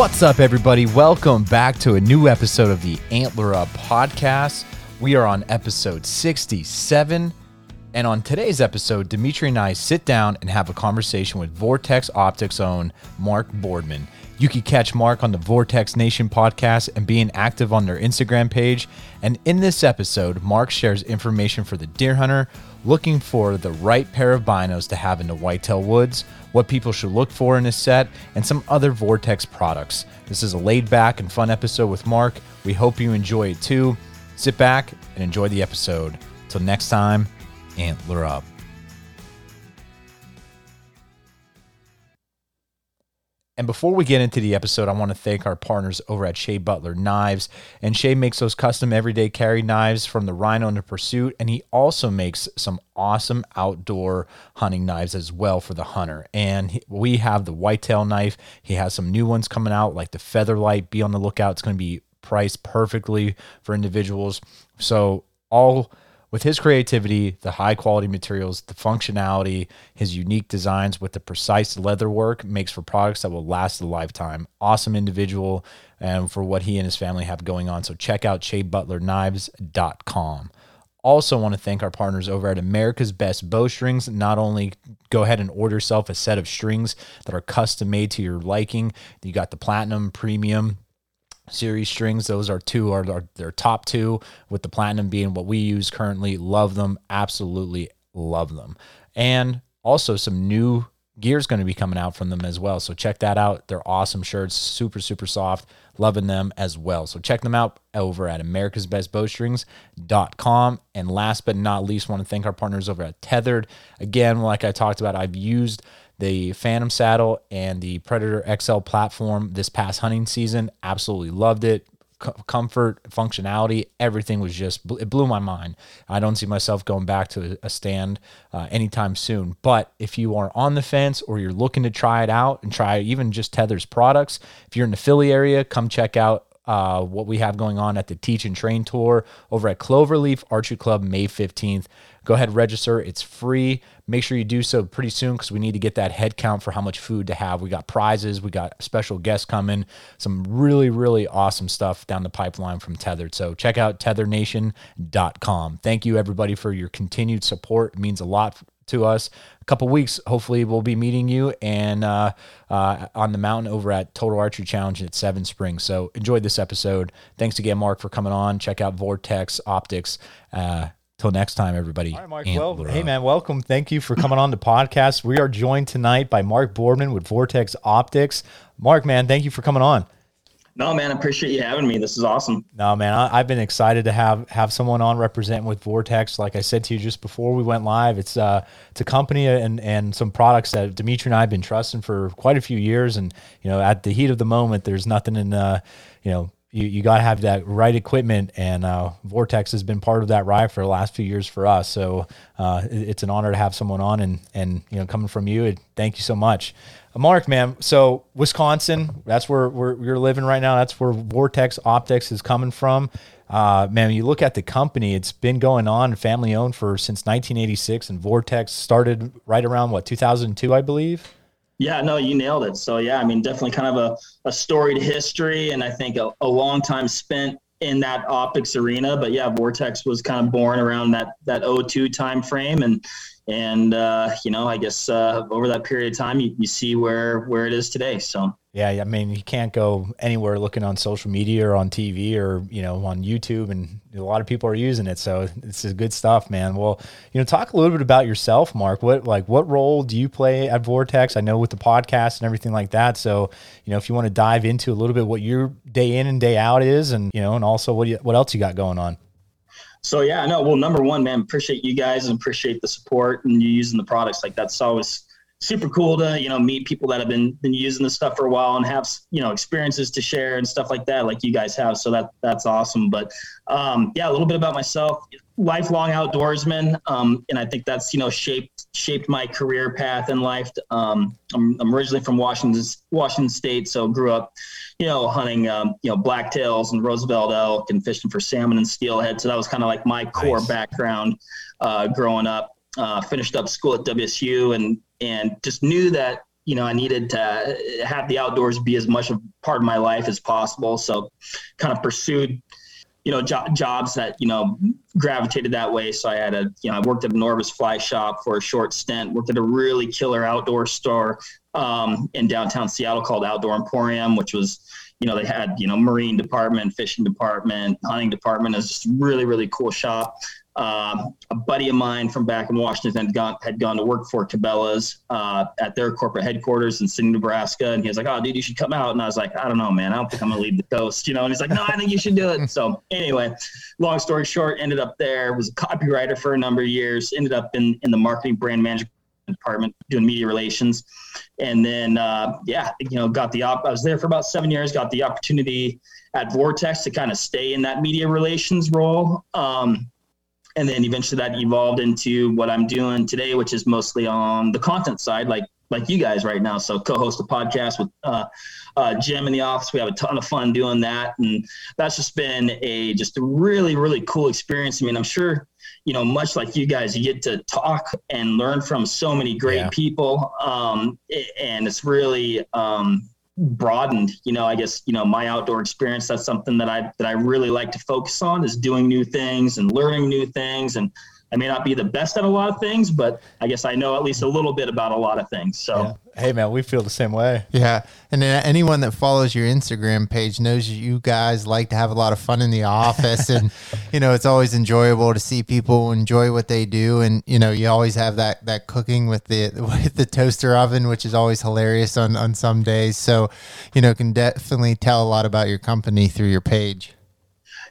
What's up, everybody? Welcome back to a new episode of the Antler Up podcast. We are on episode 67. And on today's episode, Dimitri and I sit down and have a conversation with Vortex Optics own Mark Boardman. You can catch Mark on the Vortex Nation podcast and being active on their Instagram page. And in this episode, Mark shares information for the deer hunter looking for the right pair of binos to have in the whitetail woods, what people should look for in a set, and some other Vortex products. This is a laid back and fun episode with Mark. We hope you enjoy it too. Sit back and enjoy the episode. Till next time, antler up. And before we get into the episode, I want to thank our partners over at Shea Butler Knives. And Shea makes those custom everyday carry knives from the Rhino the Pursuit. And he also makes some awesome outdoor hunting knives as well for the hunter. And he, we have the whitetail knife. He has some new ones coming out, like the Featherlight. Be on the lookout. It's going to be priced perfectly for individuals. So, all with his creativity, the high quality materials, the functionality, his unique designs with the precise leather work makes for products that will last a lifetime. Awesome individual and for what he and his family have going on. So check out SheaButlerKnives.com. Also, want to thank our partners over at America's Best Bowstrings. Not only go ahead and order yourself a set of strings that are custom made to your liking, you got the platinum, premium, series strings. Those are two are, are their top two, with the platinum being what we use currently. Love them, absolutely love them, and also some new gear is going to be coming out from them as well. So check that out. They're awesome shirts, super super soft. Loving them as well. So check them out over at americasbestbowstrings.com. And last but not least, want to thank our partners over at Tethered. Again, like I talked about, I've used the Phantom saddle and the Predator XL platform this past hunting season. Absolutely loved it. Comfort, functionality, everything was just, it blew my mind. I don't see myself going back to a stand uh, anytime soon. But if you are on the fence or you're looking to try it out and try even just Tether's products, if you're in the Philly area, come check out uh, what we have going on at the Teach and Train Tour over at Cloverleaf Archery Club May 15th. Go ahead, register. It's free. Make sure you do so pretty soon because we need to get that head count for how much food to have. We got prizes, we got special guests coming, some really, really awesome stuff down the pipeline from Tethered. So check out tethernation.com. Thank you, everybody, for your continued support. It means a lot to us. A couple weeks, hopefully, we'll be meeting you and uh, uh, on the mountain over at Total Archery Challenge at Seven Springs. So enjoy this episode. Thanks again, Mark, for coming on. Check out Vortex Optics. Uh, Till next time, everybody. All right, Mark. Well, hey, man, welcome. Thank you for coming on the podcast. We are joined tonight by Mark Boardman with Vortex Optics. Mark, man, thank you for coming on. No, man, I appreciate you having me. This is awesome. No, man, I, have been excited to have have someone on representing with Vortex. Like I said to you just before we went live, it's uh it's a company and and some products that Dimitri and I have been trusting for quite a few years. And you know, at the heat of the moment, there's nothing in uh you know you, you got to have that right equipment and uh, vortex has been part of that ride for the last few years for us so uh, it, it's an honor to have someone on and and you know coming from you thank you so much mark man so wisconsin that's where we're, you're living right now that's where vortex optics is coming from uh, man you look at the company it's been going on family owned for since 1986 and vortex started right around what 2002 i believe yeah, no, you nailed it. So yeah, I mean, definitely kind of a, a storied history, and I think a, a long time spent in that optics arena. But yeah, Vortex was kind of born around that that 02 time frame, and and uh, you know, I guess uh, over that period of time, you, you see where where it is today. So yeah, I mean, you can't go anywhere looking on social media or on TV or you know on YouTube, and a lot of people are using it. So it's good stuff, man. Well, you know, talk a little bit about yourself, Mark. What like what role do you play at Vortex? I know with the podcast and everything like that. So you know, if you want to dive into a little bit what your day in and day out is, and you know, and also what you, what else you got going on. So yeah, no. Well, number one, man, appreciate you guys and appreciate the support and you using the products. Like that's always super cool to you know meet people that have been been using this stuff for a while and have you know experiences to share and stuff like that like you guys have so that that's awesome but um, yeah a little bit about myself lifelong outdoorsman um, and i think that's you know shaped shaped my career path in life um, I'm, I'm, originally from washington washington state so grew up you know hunting um, you know blacktails and roosevelt elk and fishing for salmon and steelhead so that was kind of like my core nice. background uh, growing up uh, finished up school at wsu and and just knew that you know, I needed to have the outdoors be as much a part of my life as possible. So, kind of pursued, you know, jo- jobs that you know gravitated that way. So I had a, you know, I worked at an Orvis Fly Shop for a short stint. Worked at a really killer outdoor store um, in downtown Seattle called Outdoor Emporium, which was you know, they had, you know, marine department, fishing department, hunting department. It's just really, really cool shop. Um, a buddy of mine from back in Washington had gone, had gone to work for Cabela's uh, at their corporate headquarters in Sidney, Nebraska. And he was like, oh, dude, you should come out. And I was like, I don't know, man. I don't think I'm going to leave the coast, you know? And he's like, no, I think you should do it. So anyway, long story short, ended up there, was a copywriter for a number of years, ended up in, in the marketing brand management department doing media relations and then uh, yeah you know got the op i was there for about seven years got the opportunity at vortex to kind of stay in that media relations role um, and then eventually that evolved into what i'm doing today which is mostly on the content side like like you guys right now so co-host a podcast with uh, uh, jim in the office we have a ton of fun doing that and that's just been a just a really really cool experience i mean i'm sure you know, much like you guys, you get to talk and learn from so many great yeah. people. Um, and it's really um, broadened, you know, I guess, you know, my outdoor experience, that's something that I, that I really like to focus on is doing new things and learning new things and I may not be the best at a lot of things, but I guess I know at least a little bit about a lot of things. So, yeah. Hey, man, we feel the same way. Yeah. And anyone that follows your Instagram page knows you guys like to have a lot of fun in the office. and, you know, it's always enjoyable to see people enjoy what they do. And, you know, you always have that, that cooking with the, with the toaster oven, which is always hilarious on, on some days. So, you know, can definitely tell a lot about your company through your page.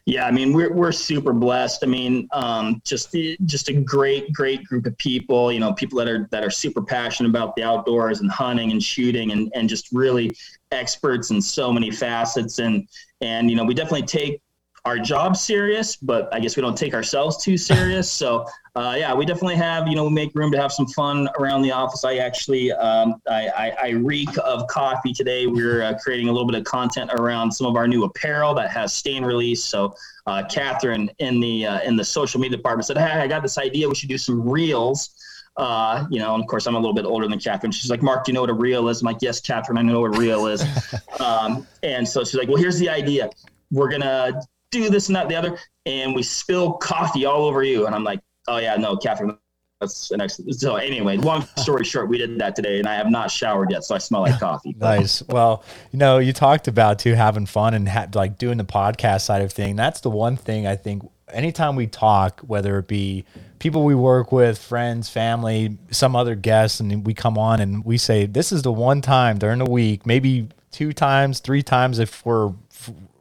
Yeah, I mean we're we're super blessed. I mean, um, just just a great great group of people. You know, people that are that are super passionate about the outdoors and hunting and shooting and and just really experts in so many facets. And and you know, we definitely take our job serious, but I guess we don't take ourselves too serious. So uh, yeah, we definitely have, you know, we make room to have some fun around the office. I actually, um, I, I, I, reek of coffee today. We're uh, creating a little bit of content around some of our new apparel that has stain release. So uh, Catherine in the uh, in the social media department said, "Hey, I got this idea. We should do some reels." Uh, you know, and of course, I'm a little bit older than Catherine. She's like, Mark, do you know what a reel is? I'm like, yes, Catherine, I know what a reel is. um, and so she's like, well, here's the idea. We're going to do this and that, and the other. And we spill coffee all over you. And I'm like, oh yeah, no, Catherine, that's an excellent. So anyway, long story short, we did that today, and I have not showered yet, so I smell like coffee. nice. Well, you know, you talked about too having fun and ha- like doing the podcast side of thing. That's the one thing I think. Anytime we talk, whether it be people we work with, friends, family, some other guests, and we come on and we say, this is the one time during the week, maybe two times, three times if we're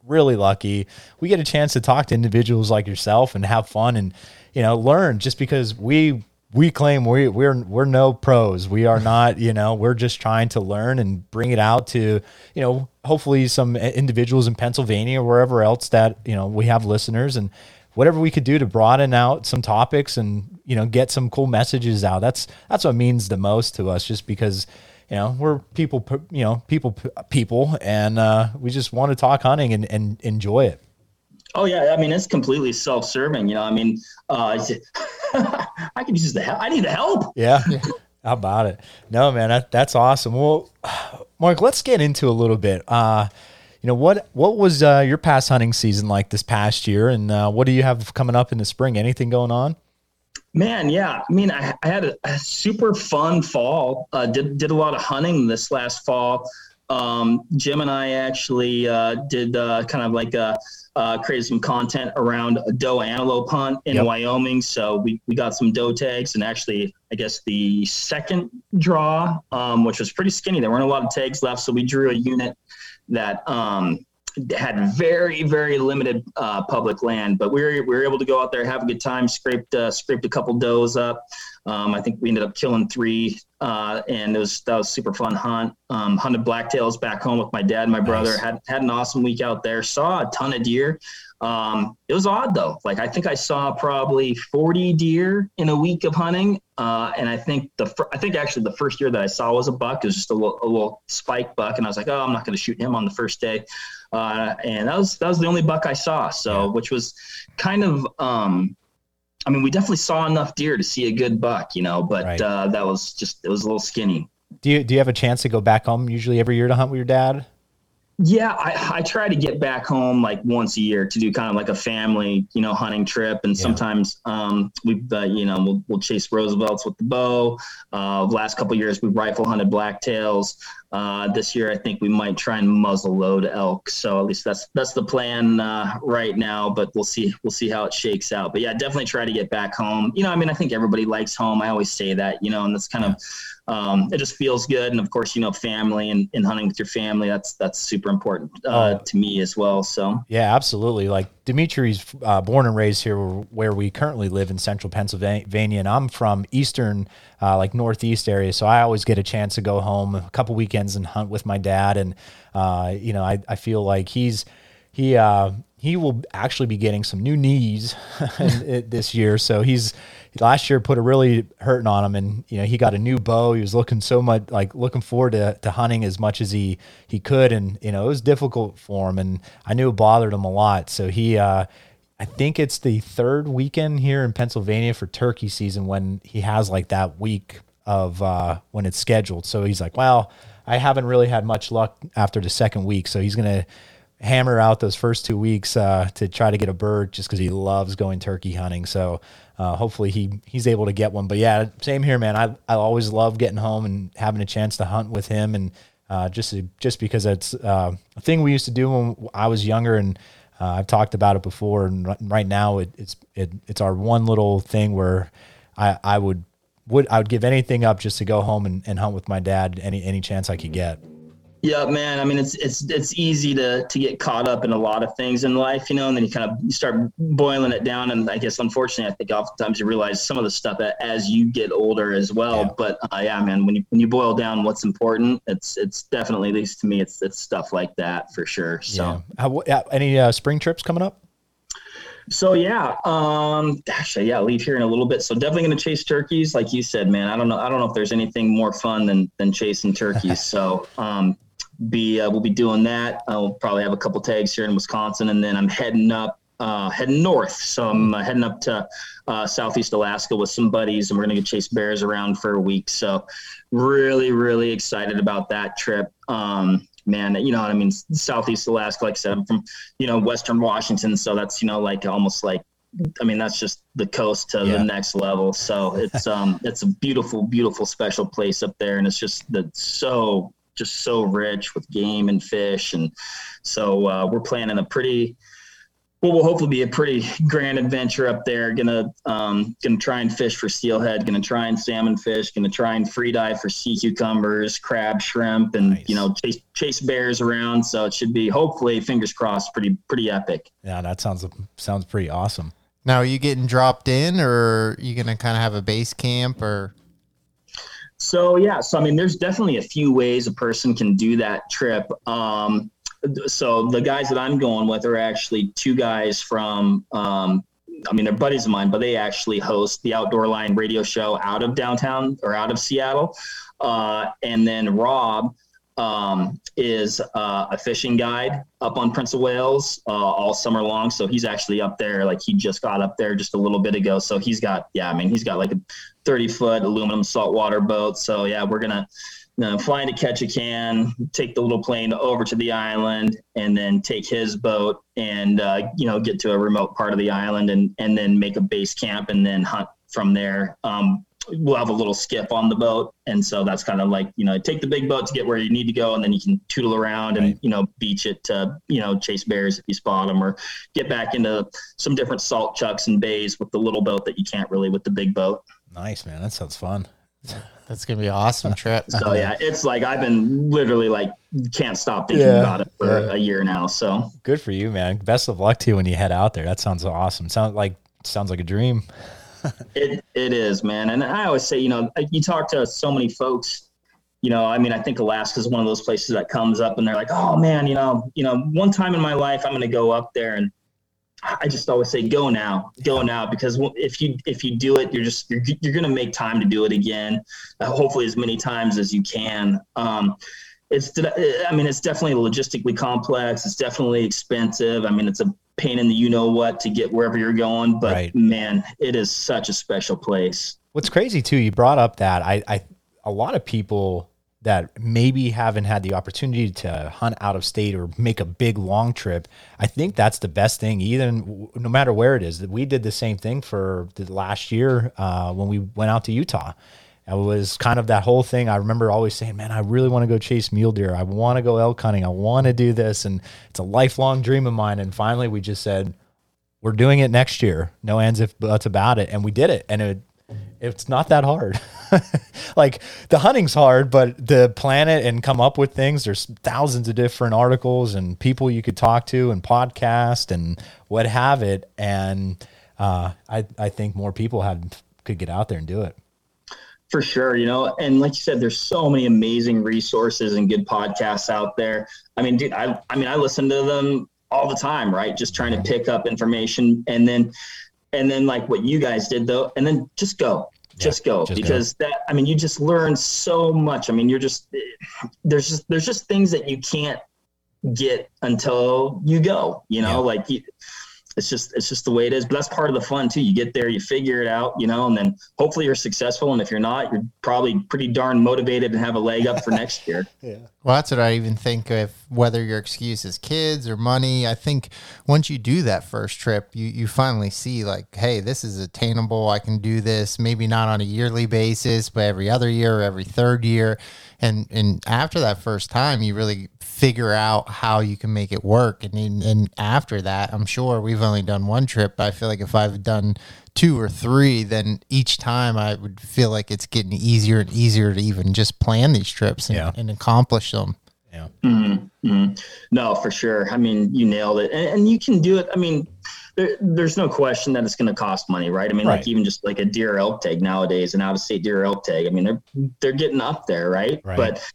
really lucky, we get a chance to talk to individuals like yourself and have fun and you know learn. Just because we we claim we we're we're no pros, we are not. You know, we're just trying to learn and bring it out to you know hopefully some individuals in Pennsylvania or wherever else that you know we have listeners and whatever we could do to broaden out some topics and you know get some cool messages out. That's that's what means the most to us. Just because you know we're people you know people people and uh, we just want to talk hunting and, and enjoy it. Oh yeah i mean it's completely self-serving you know i mean uh, i can use the help i need the help. Yeah. How about it? No man that, that's awesome. Well mark let's get into a little bit. Uh, you know what what was uh, your past hunting season like this past year? And uh, what do you have coming up in the spring? Anything going on Man, yeah. I mean, I, I had a, a, super fun fall. Uh, did did a lot of hunting this last fall. Um, Jim and I actually uh, did uh, kind of like a, uh, created some content around a doe antelope hunt in yep. Wyoming. So we, we got some doe tags, and actually, I guess the second draw, um, which was pretty skinny, there weren't a lot of tags left. So we drew a unit that um, had very very limited uh, public land, but we were, we were able to go out there, have a good time, scraped uh, scraped a couple does up. Um, I think we ended up killing three, uh, and it was that was super fun hunt. Um, hunted blacktails back home with my dad, and my brother. Nice. Had had an awesome week out there. Saw a ton of deer. Um, it was odd though. Like I think I saw probably 40 deer in a week of hunting, uh, and I think the fir- I think actually the first year that I saw was a buck. It was just a little, a little spike buck, and I was like, oh, I'm not going to shoot him on the first day. Uh, and that was that was the only buck I saw. So, yeah. which was kind of, um, I mean, we definitely saw enough deer to see a good buck, you know, but right. uh, that was just it was a little skinny. Do you do you have a chance to go back home usually every year to hunt with your dad? Yeah, I, I try to get back home like once a year to do kind of like a family, you know, hunting trip. And yeah. sometimes um, we, uh, you know, we'll, we'll chase Roosevelts with the bow. Uh, last couple years, we've rifle hunted blacktails. Uh, this year, I think we might try and muzzle load elk. So at least that's that's the plan uh, right now. But we'll see we'll see how it shakes out. But yeah, definitely try to get back home. You know, I mean, I think everybody likes home. I always say that. You know, and that's kind of um, it just feels good. And of course, you know, family and, and hunting with your family, that's, that's super important uh, oh. to me as well. So, yeah, absolutely. Like Dimitri's uh, born and raised here where we currently live in central Pennsylvania. And I'm from Eastern, uh, like Northeast area. So I always get a chance to go home a couple weekends and hunt with my dad. And, uh, you know, I, I feel like he's, he, uh, he will actually be getting some new knees this year. So he's last year put a really hurting on him, and you know he got a new bow. He was looking so much like looking forward to, to hunting as much as he he could, and you know it was difficult for him, and I knew it bothered him a lot. So he, uh, I think it's the third weekend here in Pennsylvania for turkey season when he has like that week of uh, when it's scheduled. So he's like, well, I haven't really had much luck after the second week, so he's gonna hammer out those first two weeks uh, to try to get a bird just because he loves going turkey hunting. So uh, hopefully he he's able to get one. But yeah, same here, man. I I always love getting home and having a chance to hunt with him, and uh, just just because it's uh, a thing we used to do when I was younger, and uh, I've talked about it before. And right now, it, it's it, it's our one little thing where I I would would I would give anything up just to go home and, and hunt with my dad any any chance I could get. Yeah, man. I mean, it's it's it's easy to to get caught up in a lot of things in life, you know, and then you kind of start boiling it down. And I guess, unfortunately, I think oftentimes you realize some of the stuff as you get older as well. Yeah. But uh, yeah, man, when you when you boil down what's important, it's it's definitely at least to me, it's it's stuff like that for sure. So, yeah. How, any uh, spring trips coming up? So yeah, um, actually, yeah, leave here in a little bit. So definitely going to chase turkeys, like you said, man. I don't know. I don't know if there's anything more fun than than chasing turkeys. so um, be uh, we'll be doing that. I'll probably have a couple tags here in Wisconsin, and then I'm heading up, uh, heading north. So I'm uh, heading up to uh, southeast Alaska with some buddies, and we're gonna go chase bears around for a week. So really, really excited about that trip. Um, man, you know what I mean? Southeast Alaska, like I said, I'm from you know Western Washington, so that's you know like almost like I mean, that's just the coast to yeah. the next level. So it's um it's a beautiful, beautiful, special place up there, and it's just the so just so rich with game and fish. And so uh, we're planning a pretty, what will hopefully be a pretty grand adventure up there. Gonna um, gonna try and fish for steelhead. Gonna try and salmon fish. Gonna try and free dive for sea cucumbers, crab, shrimp, and nice. you know chase chase bears around. So it should be hopefully fingers crossed pretty pretty epic. Yeah, that sounds sounds pretty awesome. Now, are you getting dropped in, or are you gonna kind of have a base camp, or? So yeah, so I mean, there's definitely a few ways a person can do that trip. Um, so the guys that I'm going with are actually two guys from, um, I mean, they're buddies of mine, but they actually host the Outdoor Line radio show out of downtown or out of Seattle. Uh, and then Rob um, is uh, a fishing guide up on Prince of Wales uh, all summer long. So he's actually up there. Like he just got up there just a little bit ago. So he's got, yeah, I mean, he's got like a 30 foot aluminum saltwater boat. So yeah, we're going to you know, fly into Ketchikan, take the little plane over to the island, and then take his boat and uh, you know get to a remote part of the island and and then make a base camp and then hunt from there. Um, we'll have a little skip on the boat, and so that's kind of like you know take the big boat to get where you need to go, and then you can tootle around and you know beach it to you know chase bears if you spot them, or get back into some different salt chucks and bays with the little boat that you can't really with the big boat. Nice man, that sounds fun. That's gonna be an awesome trip. so yeah, it's like I've been literally like can't stop thinking yeah, about it for yeah. a year now. So good for you, man. Best of luck to you when you head out there. That sounds awesome. Sounds like sounds like a dream it it is, man. And I always say, you know, you talk to so many folks. You know, I mean, I think Alaska is one of those places that comes up, and they're like, "Oh man, you know, you know, one time in my life, I'm going to go up there." And I just always say, "Go now, go now," because if you if you do it, you're just you're, you're going to make time to do it again. Uh, hopefully, as many times as you can. Um, it's I mean, it's definitely logistically complex. It's definitely expensive. I mean, it's a pain in the you know what to get wherever you're going. But right. man, it is such a special place. What's crazy too, you brought up that I, I a lot of people that maybe haven't had the opportunity to hunt out of state or make a big long trip, I think that's the best thing. Even no matter where it is, that we did the same thing for the last year uh, when we went out to Utah. It was kind of that whole thing. I remember always saying, "Man, I really want to go chase mule deer. I want to go elk hunting. I want to do this, and it's a lifelong dream of mine." And finally, we just said, "We're doing it next year. No ands if buts about it." And we did it, and it it's not that hard. like the hunting's hard, but the planet and come up with things. There's thousands of different articles and people you could talk to and podcast and what have it. And uh, I I think more people have could get out there and do it. For sure, you know, and like you said, there's so many amazing resources and good podcasts out there. I mean, dude, I I mean, I listen to them all the time, right? Just trying to pick up information, and then and then like what you guys did though, and then just go, just go, just because go. that I mean, you just learn so much. I mean, you're just there's just there's just things that you can't get until you go. You know, yeah. like you, it's just it's just the way it is. But that's part of the fun too. You get there, you figure it out, you know, and then hopefully you're successful. And if you're not, you're probably pretty darn motivated and have a leg up for next year. yeah. Well, that's what I even think of whether your excuse is kids or money. I think once you do that first trip, you you finally see like, hey, this is attainable. I can do this. Maybe not on a yearly basis, but every other year or every third year. And and after that first time, you really figure out how you can make it work. And and after that, I'm sure we've only done one trip. But I feel like if I've done two or three, then each time I would feel like it's getting easier and easier to even just plan these trips and, yeah. and accomplish them. Yeah. Mm-hmm. Mm-hmm. No, for sure. I mean, you nailed it, and, and you can do it. I mean, there, there's no question that it's going to cost money, right? I mean, right. like even just like a deer elk tag nowadays, an out of state deer elk tag. I mean, they're they're getting up there, right? right. But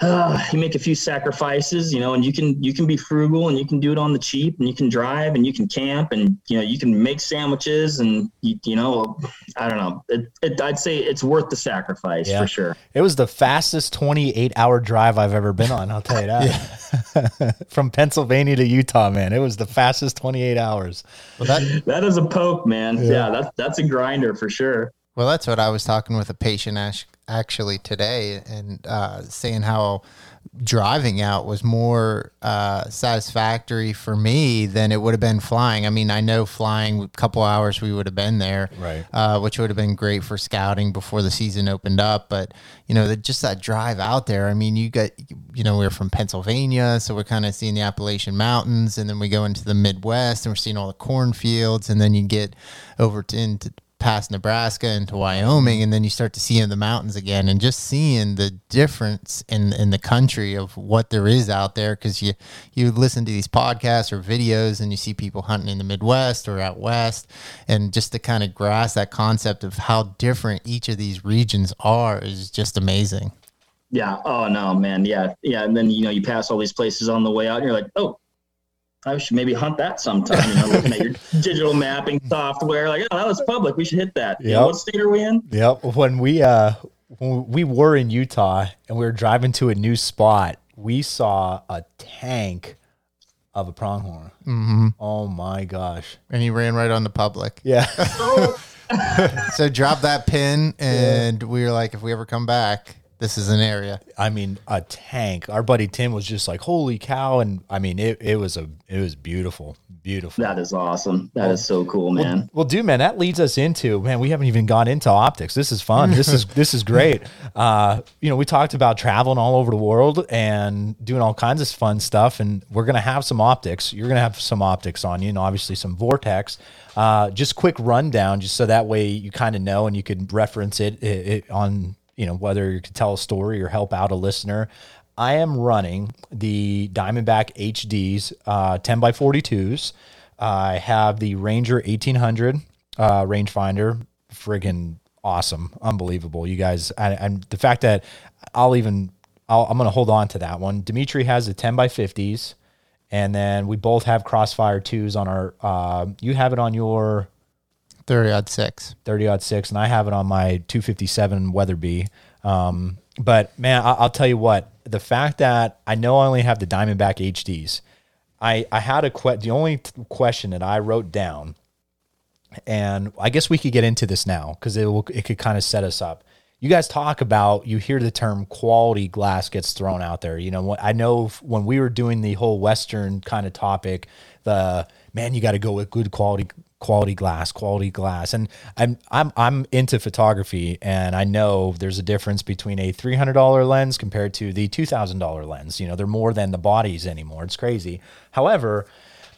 uh, you make a few sacrifices, you know, and you can you can be frugal and you can do it on the cheap and you can drive and you can camp and you know you can make sandwiches and you, you know I don't know it, it, I'd say it's worth the sacrifice yeah. for sure. It was the fastest 28 hour drive I've ever been on. I'll tell you that. From Pennsylvania to Utah, man, it was the fastest 28 hours. Well, that that is a poke, man. Yeah, yeah that's that's a grinder for sure. Well, that's what I was talking with a patient actually today, and uh, saying how driving out was more uh, satisfactory for me than it would have been flying. I mean, I know flying a couple hours we would have been there, right? Uh, which would have been great for scouting before the season opened up. But you know, the, just that drive out there. I mean, you got you know we're from Pennsylvania, so we're kind of seeing the Appalachian Mountains, and then we go into the Midwest and we're seeing all the cornfields, and then you get over to into past Nebraska into Wyoming, mm-hmm. and then you start to see in the mountains again, and just seeing the difference in in the country of what there is out there. Because you you listen to these podcasts or videos, and you see people hunting in the Midwest or out west, and just to kind of grasp that concept of how different each of these regions are is just amazing. Yeah. Oh no, man. Yeah. Yeah. And then you know you pass all these places on the way out, and you're like, oh, I should maybe hunt that sometime. You know, looking at your digital mapping software, like, oh, that was public. We should hit that. Yeah. You know, what state are we in? Yep. When we uh, when we were in Utah and we were driving to a new spot, we saw a tank of a pronghorn. Mm-hmm. Oh my gosh! And he ran right on the public. Yeah. so drop that pin, and yeah. we were like, if we ever come back, this is an area. I mean, a tank. Our buddy Tim was just like, "Holy cow!" And I mean, it, it was a it was beautiful, beautiful. That is awesome. That well, is so cool, man. Well, well, dude, man, that leads us into man. We haven't even gone into optics. This is fun. This is this is great. Uh, you know, we talked about traveling all over the world and doing all kinds of fun stuff, and we're gonna have some optics. You're gonna have some optics on you, and obviously some vortex. Uh, just quick rundown, just so that way you kind of know and you can reference it, it, it on you know, whether you could tell a story or help out a listener. I am running the Diamondback HDs uh, 10 by 42s. I have the Ranger 1800 uh, rangefinder. Friggin' awesome, unbelievable, you guys. And, the fact that I'll even i am going to hold on to that one. Dimitri has the 10 by 50s, and then we both have Crossfire twos on our. Uh, you have it on your 30 odd six. 30 odd six. And I have it on my 257 Weatherby. Um, but man, I, will tell you what, the fact that I know I only have the Diamondback HDs, I, I had a the only t- question that I wrote down, and I guess we could get into this now because it it could kind of set us up. you guys talk about you hear the term quality glass gets thrown out there you know i know when we were doing the whole western kind of topic the man you got to go with good quality quality glass quality glass and i'm i'm i'm into photography and i know there's a difference between a $300 lens compared to the $2000 lens you know they're more than the bodies anymore it's crazy however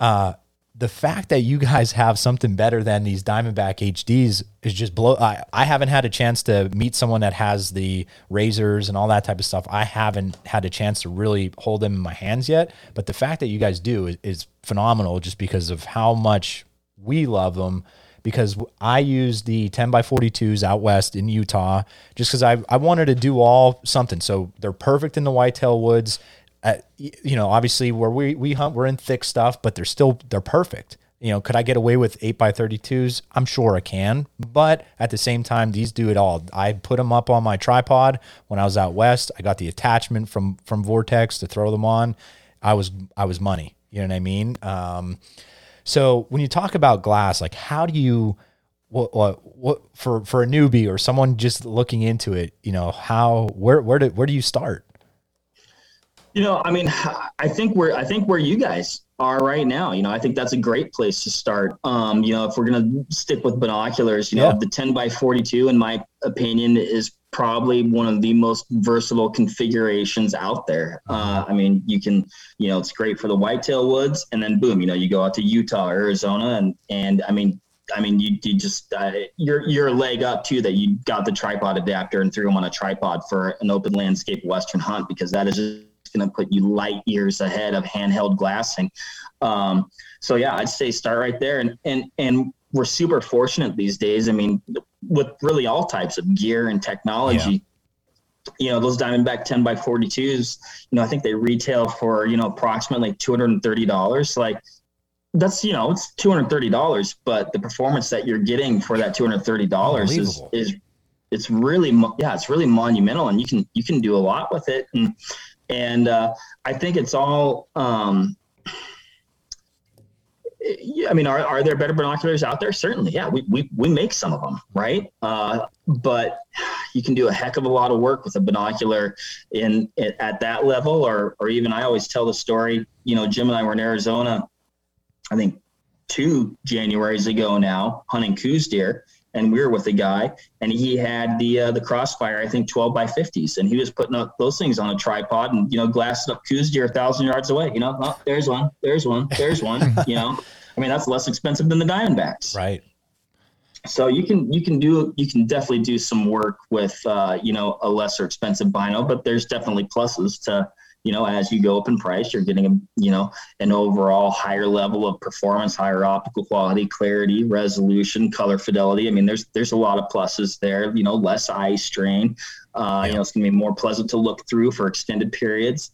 uh the fact that you guys have something better than these Diamondback HDs is just blow. I, I haven't had a chance to meet someone that has the razors and all that type of stuff. I haven't had a chance to really hold them in my hands yet. But the fact that you guys do is, is phenomenal just because of how much we love them. Because I use the 10 by 42s out west in Utah just because I, I wanted to do all something. So they're perfect in the whitetail woods at, you know, obviously where we, we hunt, we're in thick stuff, but they're still, they're perfect. You know, could I get away with eight by 32s? I'm sure I can, but at the same time, these do it all. I put them up on my tripod when I was out West. I got the attachment from, from Vortex to throw them on. I was, I was money. You know what I mean? Um, so when you talk about glass, like how do you, what, what, what for, for a newbie or someone just looking into it, you know, how, where, where do, where do you start? You know, I mean, I think we're I think where you guys are right now. You know, I think that's a great place to start. Um, you know, if we're gonna stick with binoculars, you know, yeah. the 10 by 42, in my opinion, is probably one of the most versatile configurations out there. Uh, I mean, you can, you know, it's great for the whitetail woods, and then boom, you know, you go out to Utah, Arizona, and and I mean, I mean, you, you just uh, you're you're a leg up too that you got the tripod adapter and threw them on a tripod for an open landscape western hunt because that is just going to put you light years ahead of handheld glassing. Um, so yeah, I'd say start right there. And and and we're super fortunate these days. I mean, with really all types of gear and technology. Yeah. You know, those Diamondback 10 by 42s, you know, I think they retail for, you know, approximately $230. Like, that's you know it's two hundred thirty dollars, but the performance that you're getting for that two hundred thirty dollars is is it's really yeah it's really monumental, and you can you can do a lot with it. And and uh, I think it's all. Um, I mean, are, are there better binoculars out there? Certainly, yeah. We, we, we make some of them, right? Uh, but you can do a heck of a lot of work with a binocular in, in, at that level, or or even I always tell the story. You know, Jim and I were in Arizona, I think two Januaries ago now, hunting Coues deer, and we were with a guy and he had the uh, the crossfire i think 12 by 50s and he was putting up those things on a tripod and you know glassing up Coues deer a thousand yards away you know oh, there's one there's one there's one you know. I mean that's less expensive than the diamondbacks. Right. So you can you can do you can definitely do some work with uh, you know a lesser expensive bino but there's definitely pluses to you know, as you go up in price, you're getting a, you know, an overall higher level of performance, higher optical quality, clarity, resolution, color fidelity. I mean, there's there's a lot of pluses there. You know, less eye strain. Uh, You know, it's gonna be more pleasant to look through for extended periods,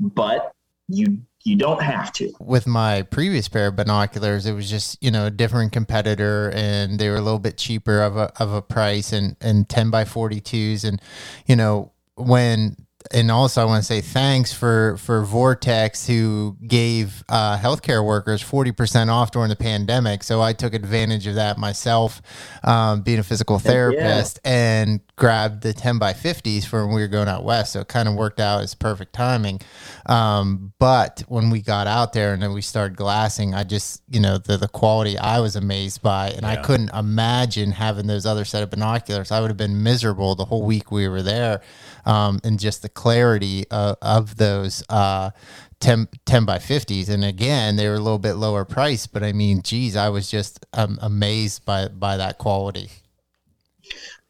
but you you don't have to. With my previous pair of binoculars, it was just you know a different competitor, and they were a little bit cheaper of a of a price, and and ten by forty twos, and you know when and also I want to say thanks for for Vortex who gave uh, healthcare workers forty percent off during the pandemic. So I took advantage of that myself, um, being a physical therapist, yeah. and grabbed the ten by fifties for when we were going out west. So it kind of worked out as perfect timing. Um, but when we got out there and then we started glassing, I just you know the the quality I was amazed by, and yeah. I couldn't imagine having those other set of binoculars. I would have been miserable the whole week we were there um, and just the clarity of, of those uh, 10, 10 by 50s. And again, they were a little bit lower price, but I mean, geez, I was just um, amazed by, by that quality.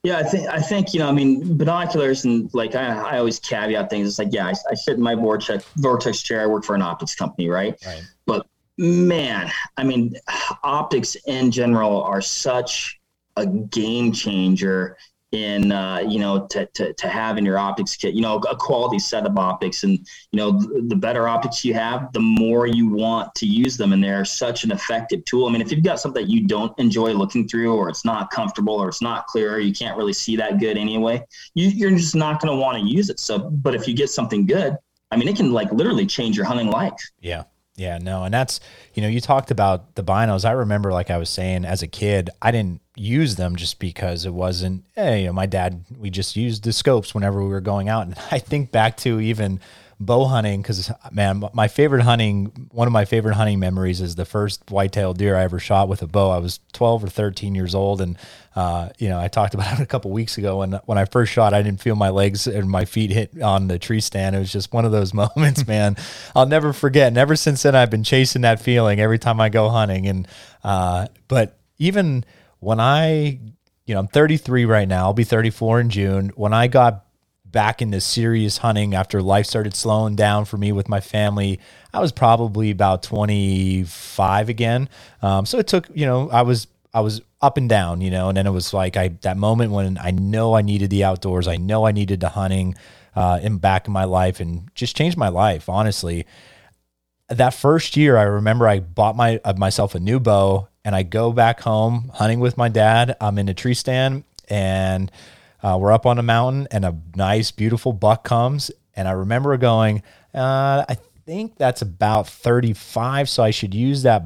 Yeah, I think I think you know. I mean, binoculars and like I, I always caveat things. It's like, yeah, I, I sit in my vortex vortex chair. I work for an optics company, right? Right. But man, I mean, optics in general are such a game changer in uh, you know to, to, to have in your optics kit you know a quality set of optics. And you know the, better optics you have the more you want to use them. And they're such an effective tool. I mean if you've got something that you don't enjoy looking through or it's not comfortable or it's not clear or you can't really see that good anyway you, you're just not going to want to use it. So but if you get something good i mean it can like literally change your hunting life. Yeah Yeah, no, and that's you know you talked about the binos. I remember, like I was saying, as a kid, I didn't use them just because it wasn't. Hey, you know, my dad, we just used the scopes whenever we were going out, and I think back to even bow hunting because man my favorite hunting one of my favorite hunting memories is the first whitetail deer i ever shot with a bow. I was 12 or 13 years old and uh, you know i talked about it a couple weeks ago. When when i first shot i didn't feel my legs and my feet hit on the tree stand. It was just one of those moments man. I'll never forget. And ever since then i've been chasing that feeling every time i go hunting. And uh, but even when i you know i'm 33 right now. I'll be 34 in june. When i got back into serious hunting after life started slowing down for me with my family. I was probably about 25 again. Um, so it took, you know, I was I was up and down, you know, and then it was like I that moment when I know I needed the outdoors, I know I needed the hunting uh, in back in my life, and just changed my life. Honestly, that first year, I remember I bought my uh, myself a new bow, and I go back home hunting with my dad. I'm in a tree stand, and uh, we're up on a mountain, and a nice, beautiful buck comes. And I remember going, uh, I think that's about 35, so I should use that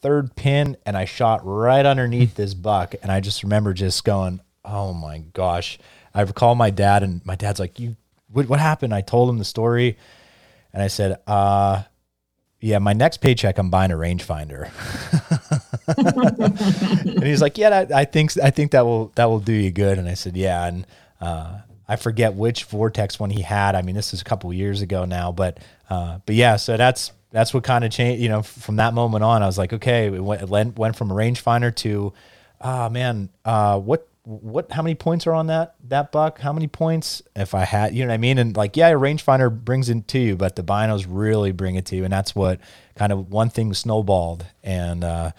third pin. And I shot right underneath this buck. And I just remember just going, oh my gosh. I recall my dad, and my dad's like, "You, what, what happened?" I told him the story, and I said, "Uh, yeah, my next paycheck, I'm buying a rangefinder." and he's like, "Yeah, I think I think that will that will do you good." And I said, "Yeah." And uh, I forget which vortex one he had. I mean, this is a couple years ago now, but uh, but yeah. So that's that's what kind of changed. You know, from that moment on, I was like, okay, it went, it went from a rangefinder to, ah, oh, man, uh, what what how many points are on that that buck how many points if i had you know what i mean and like yeah a rangefinder brings it to you but the binos really bring it to you and that's what kind of one thing snowballed and uh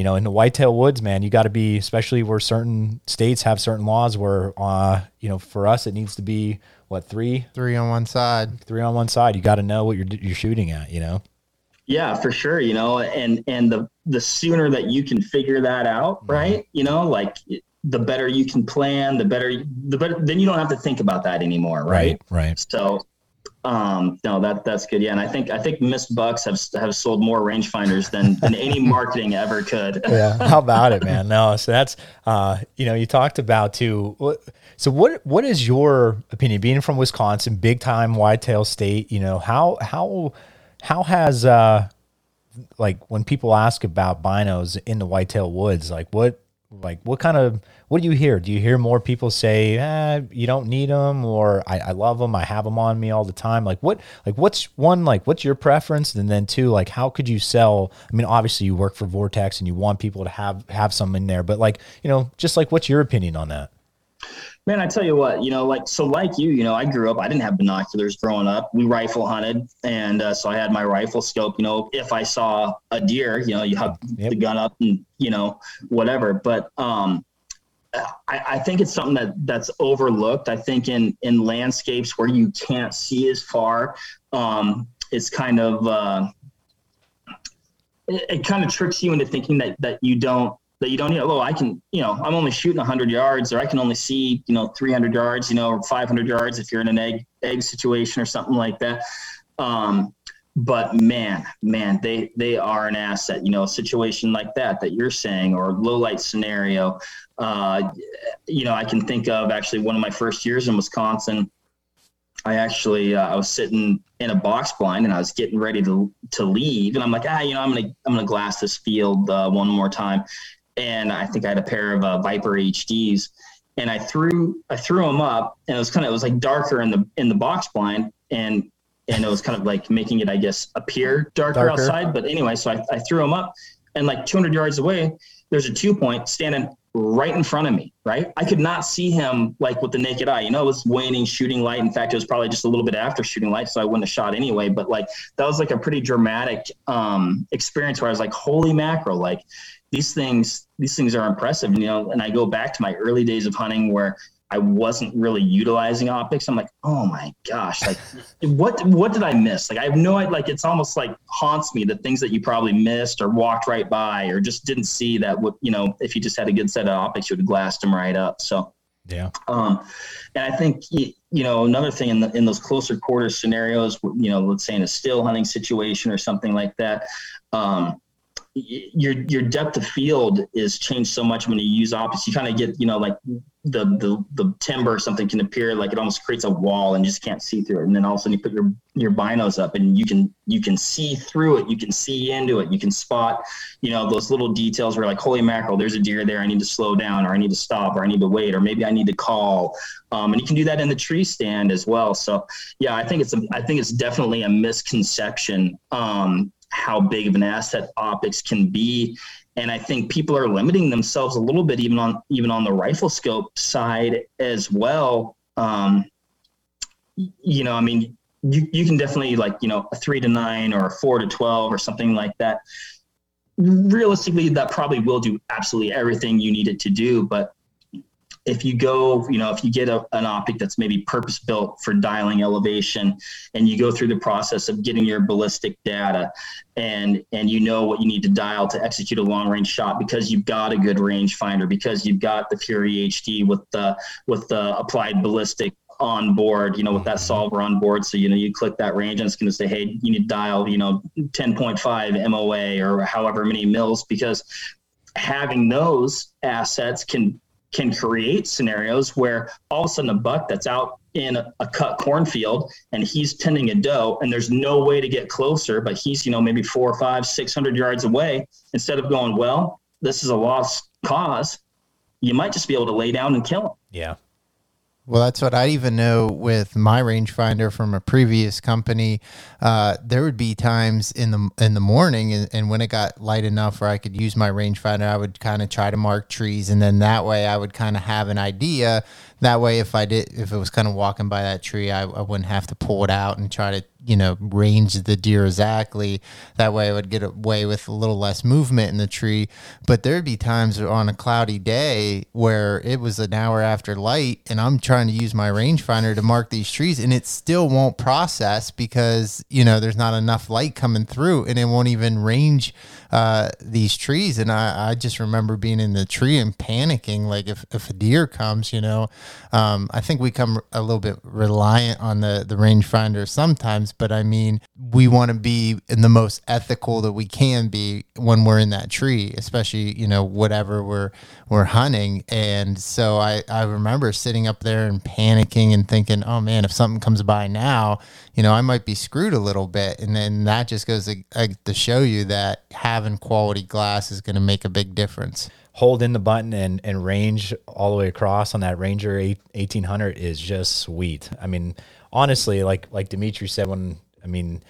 you know, in the whitetail woods, man, you got to be, especially where certain states have certain laws where, uh, you know, for us, it needs to be what three, three on one side, three on one side. You got to know what you're you're shooting at, you know. Yeah, for sure. You know, and and the the sooner that you can figure that out, mm-hmm. right? You know, like the better you can plan, the better the better. Then you don't have to think about that anymore, right? Right. right. So um, no, that that's good. Yeah, and I think I think Miss Bucks have have sold more rangefinders than than any marketing ever could. yeah, how about it, man? No, so that's uh, you know, you talked about too. So what what is your opinion? Being from Wisconsin, big time whitetail state, you know how how how has uh like when people ask about binos in the whitetail woods, like what like what kind of what do you hear? Do you hear more people say eh, you don't need them or I, I love them i have them on me all the time like what like what's one like what's your preference? And then two like how could you sell i mean obviously you work for vortex and you want people to have have some in there but like you know just like what's your opinion on that Man, I tell you what, you know, like so, like you, you know, I grew up. I didn't have binoculars growing up. We rifle hunted, and uh, so I had my rifle scope. You know, if I saw a deer, you know, you have yep. the gun up and you know whatever. But um, I, I, think it's something that that's overlooked. I think in in landscapes where you can't see as far, um, it's kind of uh, it, it kind of tricks you into thinking that that you don't that you don't need, oh, I can, you know, I'm only shooting 100 yards or I can only see, you know, 300 yards, you know, or 500 yards if you're in an egg egg situation or something like that. Um, but man, man, they they are an asset. You know, a situation like that that you're saying, or low light scenario. Uh, you know, I can think of actually one of my first years in Wisconsin. I actually uh, I was sitting in a box blind and I was getting ready to to leave, and I'm like, ah, you know, I'm gonna I'm gonna glass this field uh, one more time, and I think I had a pair of uh, Viper HDs, and I threw I threw them up, and it was kind of it was like darker in the in the box blind, and and it was kind of like making it I guess appear darker, darker. outside. But anyway, so I, I threw them up, and like 200 yards away, there's a two point standing right in front of me, right? I could not see him like with the naked eye. You know, it was waning shooting light. In fact, it was probably just a little bit after shooting light, so I wouldn't have shot anyway. But like that was like a pretty dramatic um, experience where I was like, holy mackerel, like these things these things are impressive you know and i go back to my early days of hunting where i wasn't really utilizing optics i'm like oh my gosh like what what did i miss like i have no idea like it's almost like haunts me the things that you probably missed or walked right by or just didn't see that what you know if you just had a good set of optics you would have glassed them right up so Yeah. Um, and I think you know another thing in the in those closer quarter scenarios, you know, let's say in a still hunting situation or something like that. Um, your your depth of field is changed so much when you use optics. You kind of get you know like the the the timber or something can appear like it almost creates a wall and you just can't see through it. And then all of a sudden you put your your binos up and you can you can see through it. You can see into it. You can spot you know those little details where like holy mackerel, there's a deer there. I need to slow down or I need to stop or I need to wait or maybe I need to call. Um, and you can do that in the tree stand as well. So yeah, I think it's a, I think it's definitely a misconception. Um, how big of an asset optics can be. And i think people are limiting themselves a little bit even on even on the rifle scope side as well. Um, you know i mean you, you can definitely like you know a three to nine or a four to 12 or something like that. Realistically that probably will do absolutely everything you need it to do but if you go, you know, if you get a, an optic that's maybe purpose built for dialing elevation and you go through the process of getting your ballistic data and and you know what you need to dial to execute a long range shot because you've got a good range finder because you've got the Fury HD with the with the applied ballistic on board, you know, with that mm-hmm. solver on board. So, you know, you click that range and it's going to say, hey, you need to dial, you know, 10.5 MOA or however many mils because having those assets can can create scenarios where all of a sudden a buck that's out in a, a, cut cornfield and he's tending a doe and there's no way to get closer but he's you know maybe four or five six hundred yards away instead of going well this is a lost cause you might just be able to lay down and kill him. Yeah well, that's what I even know with my rangefinder from a previous company. Uh, there would be times in the in the morning, and, and, when it got light enough where I could use my rangefinder, I would kind of try to mark trees, and then that way I would kind of have an idea that way if i did if it was kind of walking by that tree I, I wouldn't have to pull it out and try to you know range the deer exactly that way i would get away with a little less movement in the tree but there'd be times on a cloudy day where it was an hour after light and i'm trying to use my rangefinder to mark these trees and it still won't process because you know there's not enough light coming through and it won't even range uh, these trees. And I, I just remember being in the tree and panicking, like if, if a deer comes, you know, um, I think we come a little bit reliant on the, the rangefinder sometimes, but I mean, we want to be in the most ethical that we can be when we're in that tree, especially, you know, whatever we're, we're hunting. And so I, I remember sitting up there and panicking and thinking, oh man, if something comes by now, you know, I might be screwed a little bit. And then that just goes to, to show you that having quality glass is going to make a big difference. Hold in the button and, and range all the way across on that Ranger 1800 is just sweet. I mean, honestly, like like Dimitri said, when I mean,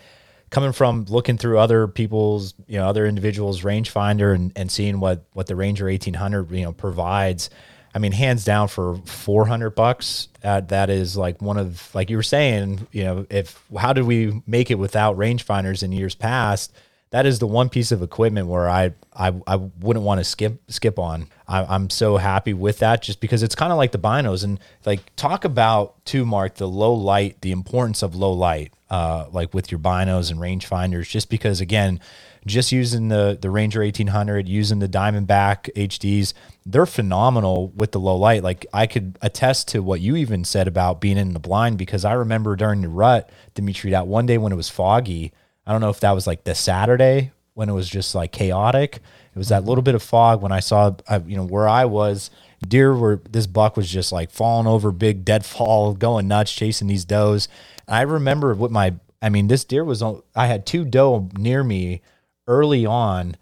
coming from looking through other people's, you know, other individuals' rangefinder and, and seeing what what the Ranger 1800, you know, provides I mean, hands down for 400 bucks, uh, that is like one of, like you were saying, you know, if, how did we make it without rangefinders in years past? That is the one piece of equipment where I, I, I wouldn't want to skip, skip on. I, am so happy with that just because it's kind of like the binos and like talk about too, Mark, the low light, the importance of low light, uh, like with your binos and rangefinders, just because again, just using the the Ranger 1800, using the Diamondback HDs, they're phenomenal with the low light. Like I could attest to what you even said about being in the blind because I remember during the rut, Dimitri, that one day when it was foggy. I don't know if that was like the Saturday when it was just like chaotic. It was that little bit of fog when I saw, uh, you know, where I was. Deer were this buck was just like falling over, big deadfall, going nuts, chasing these does. I remember what my, I mean, this deer was on. I had two doe near me early on,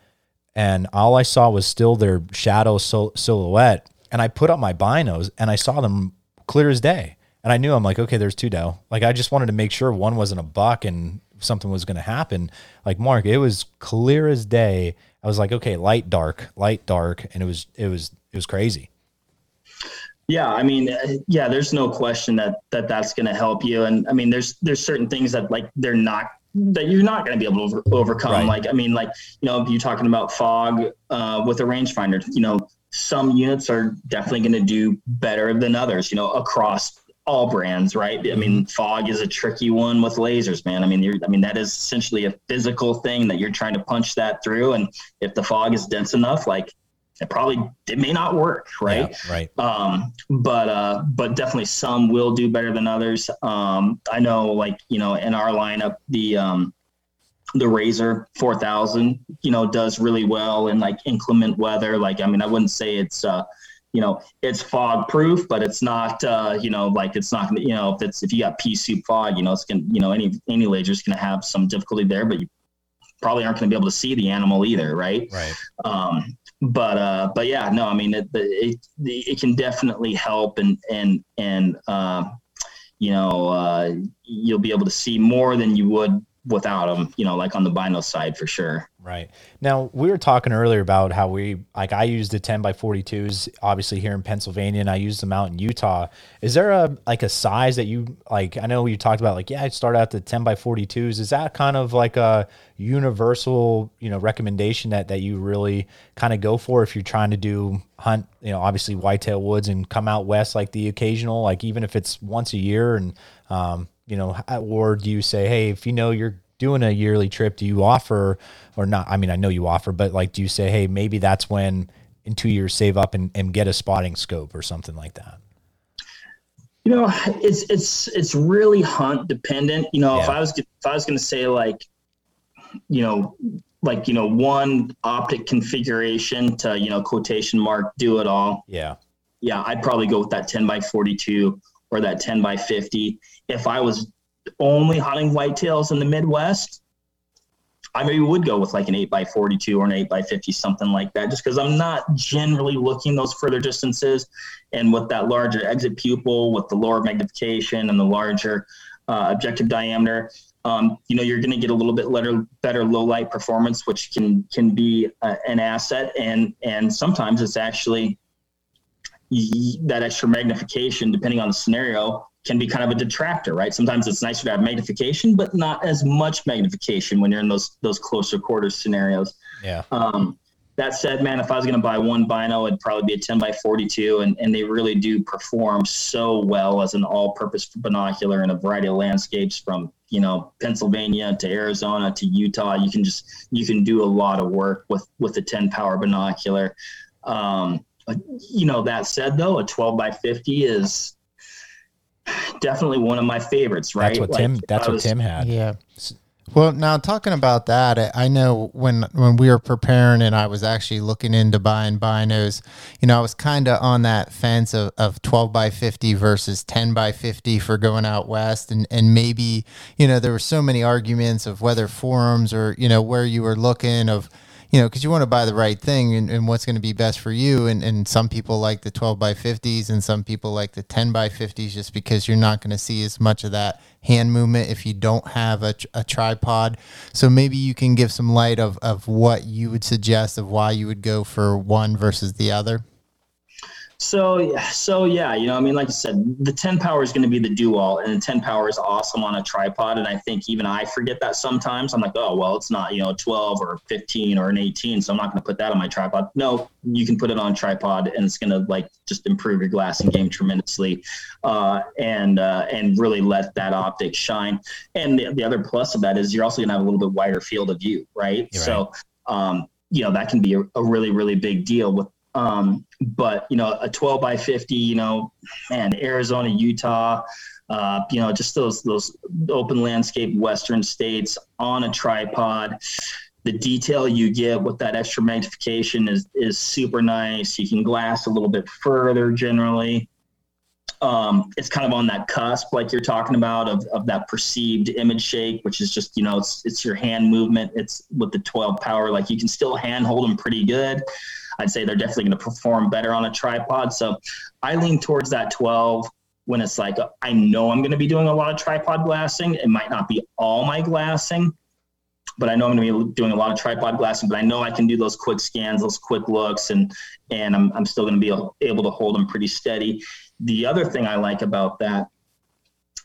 and all I saw was still their shadow silhouette. And I put up my binos and I saw them clear as day. And I knew I'm like, okay, there's two doe. Like I just wanted to make sure one wasn't a buck and something was going to happen. Like Mark, it was clear as day. I was like, okay, light, dark, light, dark, and it was it was it was crazy. Yeah, I mean, yeah, there's no question that that that's going to help you. And I mean, there's there's certain things that like they're not that you're not going to be able to over, overcome. Right. Like, I mean, like, you know, you're talking about fog uh, with a rangefinder, you know, some units are definitely going to do better than others, you know, across all brands, right? I mean, mm-hmm. fog is a tricky one with lasers, man. I mean, you're, I mean, that is essentially a physical thing that you're trying to punch that through. And if the fog is dense enough, like it probably it may not work, right? Yeah, right. Um, but uh, but definitely some will do better than others. Um, I know, like you know, in our lineup, the um, the Razor 4000, you know, does really well in like inclement weather. Like, I mean, I wouldn't say it's uh, you know, it's fog proof, but it's not, uh, you know, like it's not gonna, you know, if it's if you got pea soup fog, you know, it's gonna, you know, any any laser's gonna have some difficulty there, but you probably aren't going to be able to see the animal either, right? Right. Um, but uh, but yeah, no, I mean it, it it can definitely help, and and and uh, you know uh, you'll be able to see more than you would without them. You know, like on the bino side for sure. Right. Now, we were talking earlier about how we, like, I used the 10 by 42s, obviously here in Pennsylvania, and I used them out in Utah. Is there a, like, a size that you, like, I know you talked about, like, yeah, I start out the 10 by 42s. Is that kind of like a universal, you know, recommendation that, that you really kind of go for if you're trying to do hunt, you know, obviously whitetail woods and come out west, like the occasional, like, even if it's once a year and, um, you know, or do you say, hey, if you know you're doing a yearly trip, do you offer or not? I mean, I know you offer, but like, do you say, hey, maybe that's when in two years save up and, and get a spotting scope or something like that? You know, it's it's it's really hunt dependent. You know, yeah. if I was if I was going to say like, you know, like you know, one optic configuration to you know quotation mark do it all. Yeah, yeah, I'd probably go with that ten by forty two or that ten by fifty. If I was only hunting whitetails in the Midwest, I maybe would go with like an 8 by 42 or an 8 by 50 something like that, just because I'm not generally looking those further distances. And with that larger exit pupil, with the lower magnification and the larger uh, objective diameter, um, you know, you're going to get a little bit better, better low light performance, which can can be uh, an asset. And and sometimes it's actually that extra magnification, depending on the scenario, can be kind of a detractor, right? Sometimes it's nicer to have magnification, but not as much magnification when you're in those those closer quarters scenarios. Yeah. Um, that said, man, if I was going to buy one bino, it'd probably be a 10 by 42, and, and they really do perform so well as an all-purpose binocular in a variety of landscapes, from you know Pennsylvania to Arizona to Utah. You can just you can do a lot of work with with a 10 power binocular. Um, you know that said, though, a 12 by 50 is definitely one of my favorites. Right? That's what like, Tim. That's was, what Tim had. Yeah. Well, now talking about that, I know when when we were preparing and I was actually looking into buying binos, you know, I was kind of on that fence of, of 12 by 50 versus 10 by 50 for going out west. And, and maybe, you know, there were so many arguments of whether forums or, you know, where you were looking of, you know, because you want to buy the right thing and, and what's going to be best for you. And, and some people like the 12 by 50s and some people like the 10 by 50s just because you're not going to see as much of that hand movement if you don't have a, a tripod. So maybe you can give some light of, of what you would suggest of why you would go for one versus the other. So, so yeah, you know, I mean, like I said, the 10 power is going to be the do all, and the 10 power is awesome on a tripod. And I think even I forget that sometimes. I'm like, oh, well, it's not, you know, 12 or 15 or an 18, so I'm not going to put that on my tripod. No, you can put it on tripod, and it's going to like just improve your glassing game tremendously, uh, and uh, and really let that optic shine. And the, the other plus of that is you're also going to have a little bit wider field of view, right? You're so. Right. Um, you know that can be a, a really really big deal with um, but you know, a 12 by 50, you know, man, Arizona, Utah, uh, you know, just those those open landscape western states on a tripod. The detail you get with that extra magnification is is super nice. You can glass a little bit further generally. Um, it's kind of on that cusp, like you're talking about, of, of that perceived image shake, which is just you know it's it's your hand movement. It's with the 12 power, like you can still hand hold them pretty good. I'd say they're definitely going to perform better on a tripod. So I lean towards that 12 when it's like, I know I'm going to be doing a lot of tripod glassing. It might not be all my glassing, but I know I'm going to be doing a lot of tripod glassing, but I know I can do those quick scans, those quick looks, and, and I'm, I'm still going to be able to hold them pretty steady. The other thing I like about that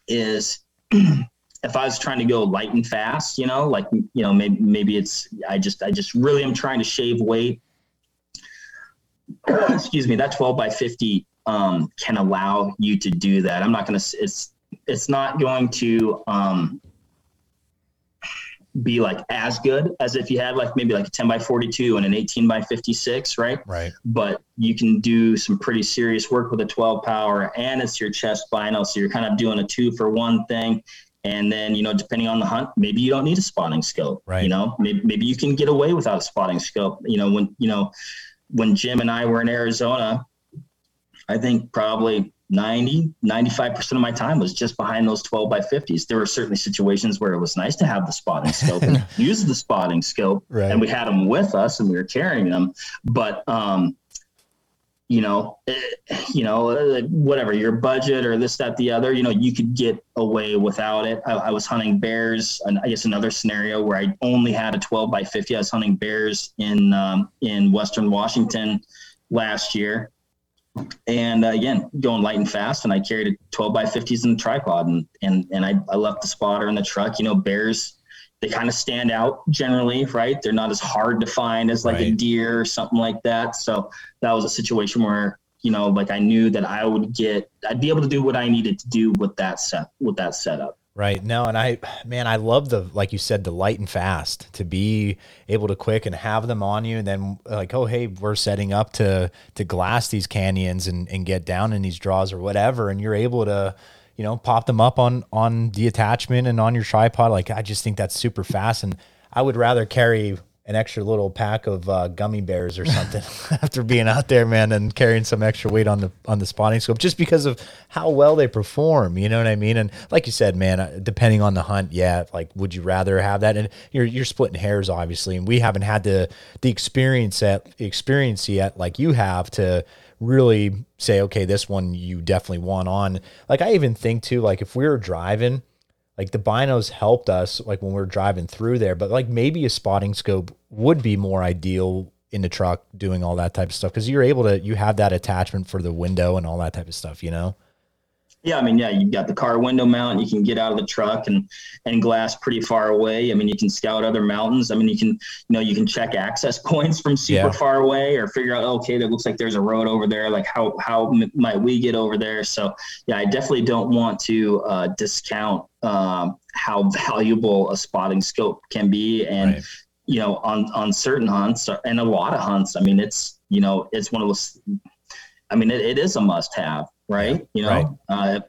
is if I was trying to go light and fast, you know, like, you know, maybe, maybe it's, I just, I just really am trying to shave weight excuse me, that 12 by 50 um, can allow you to do that. I'm not going to, it's, it's not going to, um, be like as good as if you had like maybe like a 10 by 42 and an 18 by 56, right? Right. But you can do some pretty serious work with a 12 power and it's your chest bino. So you're kind of doing a two for one thing. And then, you know, depending on the hunt, maybe you don't need a spotting scope. Right. You know, maybe, maybe you can get away without a spotting scope. You know, when, you know, when Jim and I were in Arizona, I think probably 90, 95% of my time was just behind those 12 by 50s. There were certainly situations where it was nice to have the spotting scope and use the spotting scope. Right. And we had them with us and we were carrying them. But, um, you know, eh, you know, uh, whatever your budget or this, that, the other, you know, you could get away without it. I, I was hunting bears, and I guess another scenario where I only had a 12 by 50. I was hunting bears in um, in Western Washington last year, and uh, again, going light and fast. And I carried a 12 by 50s in the tripod, and and and I, I left the spotter in the truck. You know, bears they kind of stand out generally, right? They're not as hard to find as like a deer or something like that. So that was a situation where you know, like I knew that I would get, I'd be able to do what I needed to do with that set, with that setup. Right. No, and I, man, I love the, like you said, the light and fast to be able to quick and have them on you. And then like, oh, hey, we're setting up to, to glass these canyons and, and get down in these draws or whatever. And you're able to, you know, pop them up on, on the attachment and on your tripod. Like, I just think that's super fast. And I would rather carry an extra little pack of uh, gummy bears or something after being out there, man, and carrying some extra weight on the on the spotting scope, just because of how well they perform. You know what I mean? And like you said, man, uh, depending on the hunt, yeah, like would you rather have that? And you're you're splitting hairs, obviously, and we haven't had the the experience at experience yet, like you have to really say, okay, this one you definitely want on. Like I even think too, like if we were driving like the binos helped us like when we are driving through there but like maybe a spotting scope would be more ideal in the truck doing all that type of stuff because you're able to you have that attachment for the window and all that type of stuff you know Yeah, I mean, yeah, you've got the car window mount. You can get out of the truck and and glass pretty far away. I mean, you can scout other mountains. I mean, you can you know you can check access points from super Yeah. far away or figure out okay, that looks like there's a road over there. Like how how m- might we get over there? So yeah, I definitely don't want to uh, discount um, how valuable a spotting scope can be and. Right. You know, on on certain hunts and a lot of hunts, I mean, it's you know, it's one of those. I mean, it, it is a must-have, right? You know, right. uh,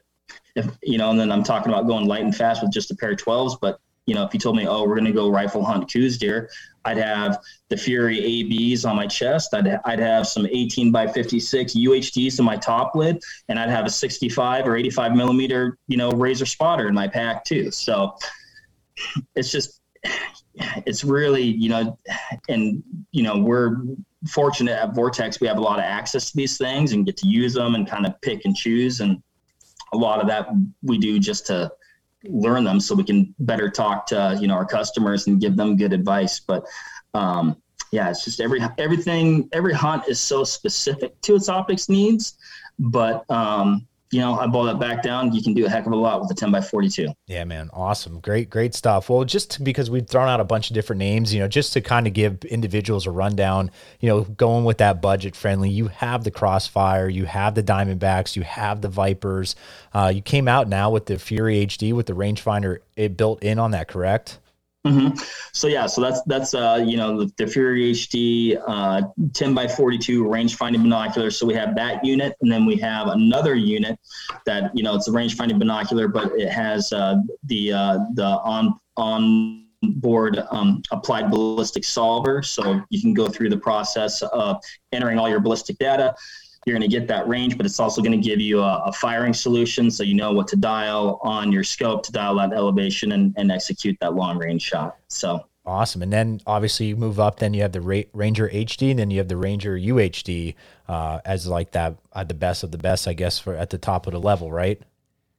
if you know, and then I'm talking about going light and fast with just a pair of 12s. But you know, if you told me, oh, we're going to go rifle hunt Coues deer, I'd have the Fury ABs on my chest. I'd I'd have some 18 by 56 UHDs in my top lid, and I'd have a 65 or 85 millimeter, you know, razor spotter in my pack too. So it's just, it's really, you know, and you know, we're fortunate at Vortex. We have a lot of access to these things and get to use them and kind of pick and choose and a lot of that we do just to learn them so we can better talk to you know our customers and give them good advice but um, yeah it's just every everything every hunt is so specific to its optics needs but um, you know i boil that back down you can do a heck of a lot with a 10 by 42 Yeah, man. Awesome. Great, great stuff. Well, just because we've thrown out a bunch of different names, you know, just to kind of give individuals a rundown, you know, going with that budget friendly, you have the Crossfire, you have the Diamondbacks, you have the Vipers. Uh, you came out now with the Fury HD with the rangefinder it built in on that, correct? Hmm So yeah, so that's that's uh, you know the, the Fury HD uh, 10 by 42 range finding binocular. So we have that unit, and then we have another unit that you know it's a range finding binocular, but it has uh, the uh, the on on board um, applied ballistic solver. So you can go through the process of entering all your ballistic data. You're going to get that range, but it's also going to give you a, a firing solution so you know what to dial on your scope to dial that elevation and, and execute that long range shot. So, Awesome. And then obviously you move up, then you have the Ra- Ranger HD, and then you have the Ranger UHD uh, as like that, uh, the best of the best, I guess, for at the top of the level, right?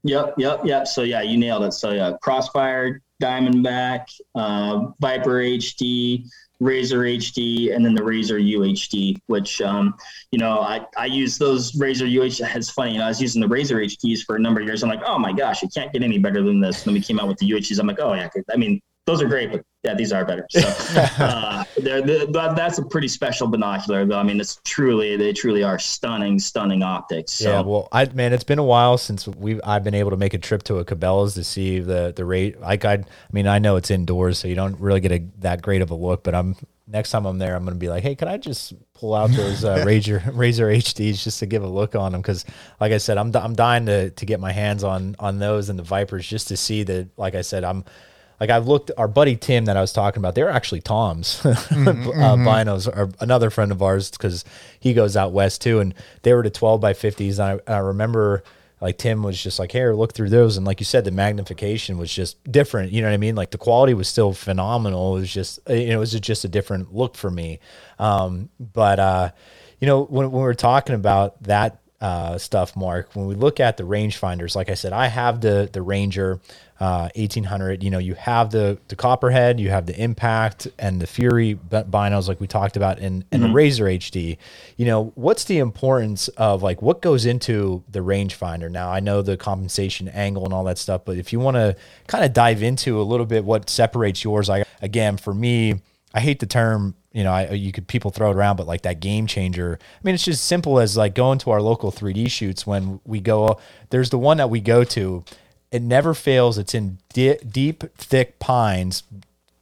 yep, yep, yep. So, yeah, you nailed it. So, yeah, Crossfire, Diamondback, uh, Viper HD, Razor HD, and then the Razor UHD, which, um, you know, I, I use those Razor UHD. It's funny, you know, I was using the Razor HDs for a number of years. I'm like, oh my gosh, it can't get any better than this. And then we came out with the UHDs. I'm like, oh, yeah, I mean, those are great, but yeah, these are better. So uh, they're, they're, that's a pretty special binocular, though. I mean, it's truly they truly are stunning, stunning optics. So. Yeah, well, I man, it's been a while since we I've been able to make a trip to a Cabela's to see the the rate. Like I, I mean, I know it's indoors, so you don't really get a, that great of a look. But I'm next time I'm there, I'm gonna be like, hey, can I just pull out those uh, Razor Razor HDs just to give a look on them? Because like I said, I'm I'm dying to to get my hands on on those and the Vipers just to see that. Like I said, I'm like I've looked our buddy Tim that I was talking about, they're actually Tom's mm-hmm, uh, mm-hmm. binos or another friend of ours because he goes out west too, and they were to 12 by 50s. And I, I remember like Tim was just like, "Here, look through those," and like you said, the magnification was just different. You know what I mean? Like the quality was still phenomenal. It was just you know, it was just a different look for me. Um, but uh, you know, when, when we are talking about that uh, stuff, Mark, when we look at the rangefinders, like I said, I have the the Ranger uh, 1800. You know, you have the the Copperhead, you have the Impact and the Fury binos, like we talked about, and and mm-hmm. the Razor HD. You know, what's the importance of like what goes into the rangefinder? Now, I know the compensation angle and all that stuff, but if you want to kind of dive into a little bit what separates yours, I again for me, I hate the term you know, I, you could people throw it around, but like that game changer. I mean, it's just simple as like going to our local 3D shoots when we go. There's the one that we go to. It never fails. It's in di- deep, thick pines,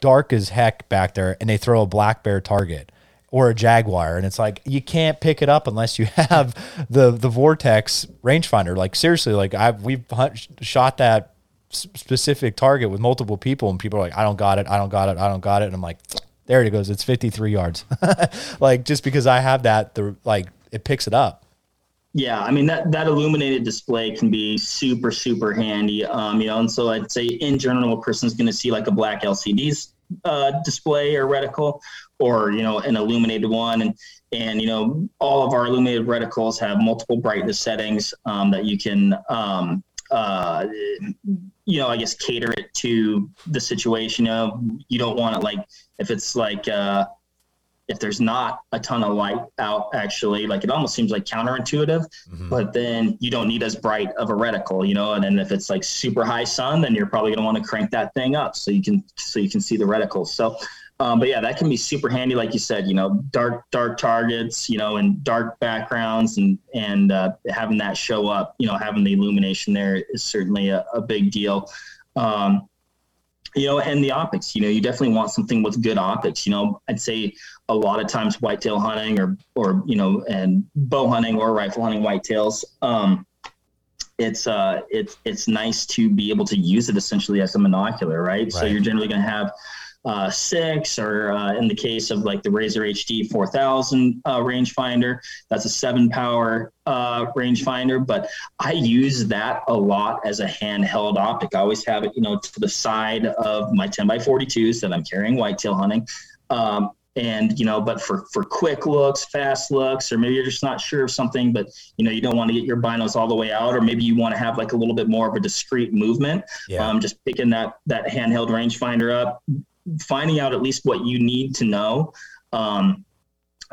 dark as heck back there, and they throw a black bear target or a jaguar, and it's like you can't pick it up unless you have the the vortex rangefinder. Like seriously, like I've we've shot that specific target with multiple people, and people are like, I don't got it, I don't got it, I don't got it, and I'm like there it goes. It's 53 yards. like just because I have that, the like it picks it up. Yeah, I mean that that illuminated display can be super super handy. Um, you know, and so I'd say in general, a person's going to see like a black LCD uh, display or reticle, or you know, an illuminated one, and and you know, all of our illuminated reticles have multiple brightness settings um, that you can um, uh, you know, I guess cater it to the situation. Know, you don't want it like if it's like uh, if there's not a ton of light out actually like it almost seems like counterintuitive mm-hmm. but then you don't need as bright of a reticle you know and then if it's like super high sun then you're probably going to want to crank that thing up so you can so you can see the reticles so um, but yeah, that can be super handy, like you said. You know, dark dark targets, you know, and dark backgrounds, and and uh, having that show up, you know, having the illumination there is certainly a, a big deal. Um, you know, and the optics. You know, you definitely want something with good optics. You know, I'd say a lot of times whitetail hunting, or or you know, and bow hunting or rifle hunting whitetails. Um, it's uh it's it's nice to be able to use it essentially as a monocular, right? right. So you're generally going to have uh, six, or uh, in the case of like the Razor HD 4000 uh, rangefinder, that's a seven power uh, rangefinder. But I use that a lot as a handheld optic. I always have it, you know, to the side of my 10 by 42s that I'm carrying whitetail hunting. Um, and you know but for for quick looks fast looks or maybe you're just not sure of something but you know you don't want to get your binos all the way out or maybe you want to have like a little bit more of a discrete movement yeah. um, just picking that that handheld rangefinder up finding out at least what you need to know. Um,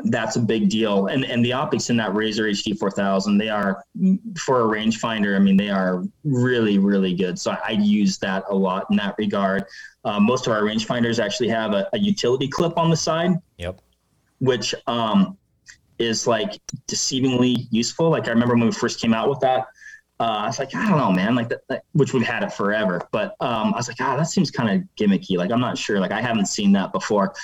that's a big deal. And and the optics in that Razor HD 4000, they are for a rangefinder. I mean, they are really really good. So I, I use that a lot in that regard. Uh, most of our rangefinders actually have a, a, utility clip on the side. Yep. Which um, is like deceivingly useful. Like I remember when we first came out with that. Uh, I was like, I don't know, man, like that, that which we've had it forever. But um, I was like, ah, that seems kind of gimmicky. Like, I'm not sure. Like, I haven't seen that before.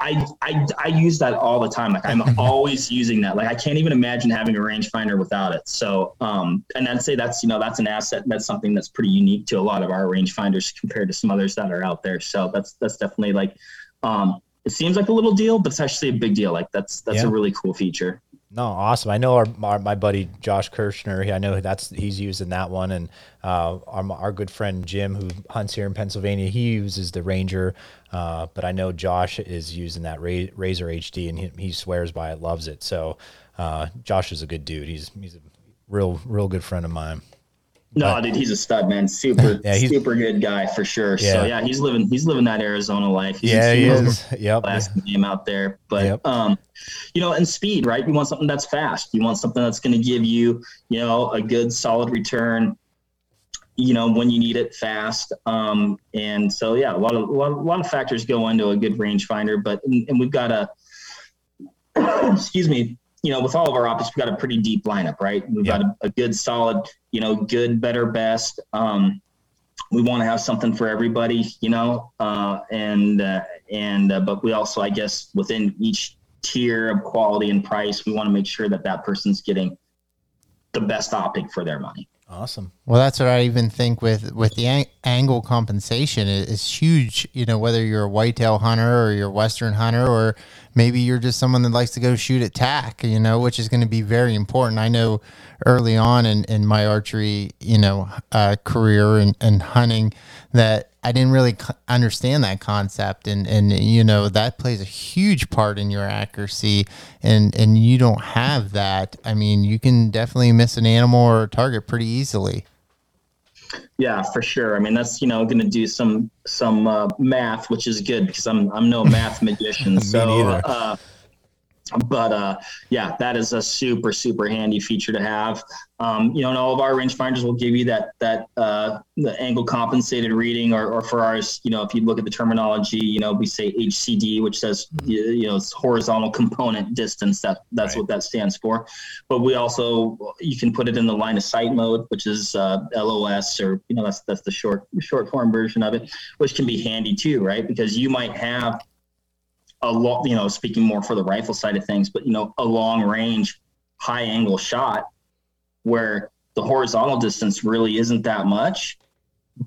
I, I, I use that all the time. Like I'm always using that. Like I can't even imagine having a rangefinder without it. So, um, and I'd say that's, you know, that's an asset. That's something that's pretty unique to a lot of our rangefinders compared to some others that are out there. So that's, that's definitely like, um, it seems like a little deal, but it's actually a big deal. Like that's, that's yeah. a really cool feature. No, awesome. I know our, our, my buddy Josh Kirschner. I know that's he's using that one, and uh, our, our good friend Jim, who hunts here in Pennsylvania, he uses the Ranger. Uh, but I know Josh is using that Razor HD, and he, he swears by it, loves it. So uh, Josh is a good dude. He's he's a real real good friend of mine. No, but, dude, he's a stud, man. Super, yeah, super good guy for sure. Yeah. So yeah, he's living, he's living that Arizona life. He's, yeah, he is. Yep. Last yeah. game out there, but yep. um, you know, and speed, right? You want something that's fast. You want something that's going to give you, you know, a good solid return. you know, when you need it fast. Um, and so, yeah, a lot of, a lot, a lot of factors go into a good rangefinder, but, and, and we've got a, excuse me, you know, with all of our optics, we've got a pretty deep lineup, right? We've yeah. got a, a, good, solid, you know, good, better, best. Um, we want to have something for everybody, you know, uh, and uh, and uh, but we also, I guess, within each tier of quality and price, we want to make sure that that person's getting the best optic for their money. Awesome. Well, that's what I even think with with the ang- angle compensation is, huge. You know, whether you're a whitetail hunter or you're a western hunter, or maybe you're just someone that likes to go shoot at tack. You know, which is going to be very important. I know early on in, in my archery, you know, uh, career and, and hunting that I didn't really understand that concept, and and you know that plays a huge part in your accuracy, and and you don't have that. I mean, you can definitely miss an animal or a target pretty easily. Yeah, for sure. I mean, that's you know going to do some some uh, math, which is good because I'm I'm no math magician. so, uh, but uh, yeah, that is a super super handy feature to have. Um, you know, and all of our rangefinders will give you that that uh, the angle compensated reading, or, or for ours, you know, if you look at the terminology, you know, we say HCD, which says you know it's horizontal component distance. That that's right. what that stands for. But we also you can put it in the line of sight mode, which is uh, LOS, or you know that's that's the short short form version of it, which can be handy too, right? Because you might have a lot, you know, speaking more for the rifle side of things, but you know, a long range, high angle shot where the horizontal distance really isn't that much,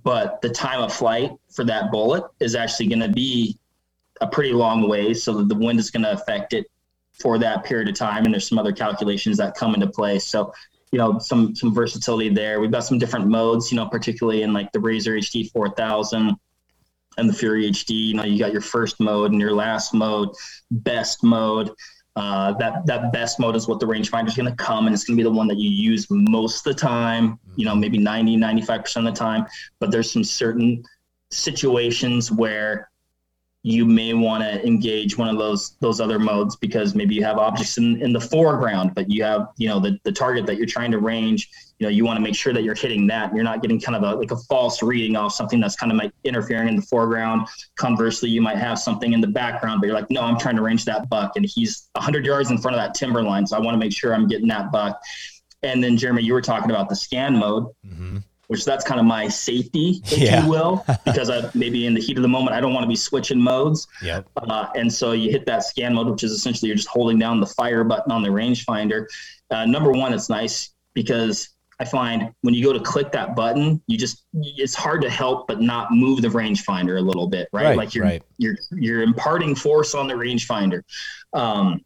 but the time of flight for that bullet is actually going to be a pretty long way. So that the wind is going to affect it for that period of time. And there's some other calculations that come into play. So, you know, some, some versatility there. We've got some different modes, you know, particularly in like the Razor HD 4000 and the Fury HD. You know, you got your first mode and your last mode, best mode. Uh, that that best mode is what the rangefinder is going to come and it's going to be the one that you use most of the time you know maybe 90 95% of the time but there's some certain situations where you may want to engage one of those those other modes because maybe you have objects in, in the foreground but you have you know the, the target that you're trying to range. You know you want to make sure that you're hitting that. And you're not getting kind of a like a false reading off something that's kind of like interfering in the foreground. Conversely you might have something in the background but you're like no i'm trying to range that buck and he's 100 yards in front of that timber line so i want to make sure i'm getting that buck. And then jeremy you were talking about the scan mode. Mm-hmm which that's kind of my safety, if yeah. you will, because I maybe in the heat of the moment I don't want to be switching modes. Yep. Uh, and so you hit that scan mode, which is essentially you're just holding down the fire button on the rangefinder. Uh, number one, it's nice because I find when you go to click that button, you just it's hard to help but not move the rangefinder a little bit, right? right like you're right. you're you're imparting force on the rangefinder. Um,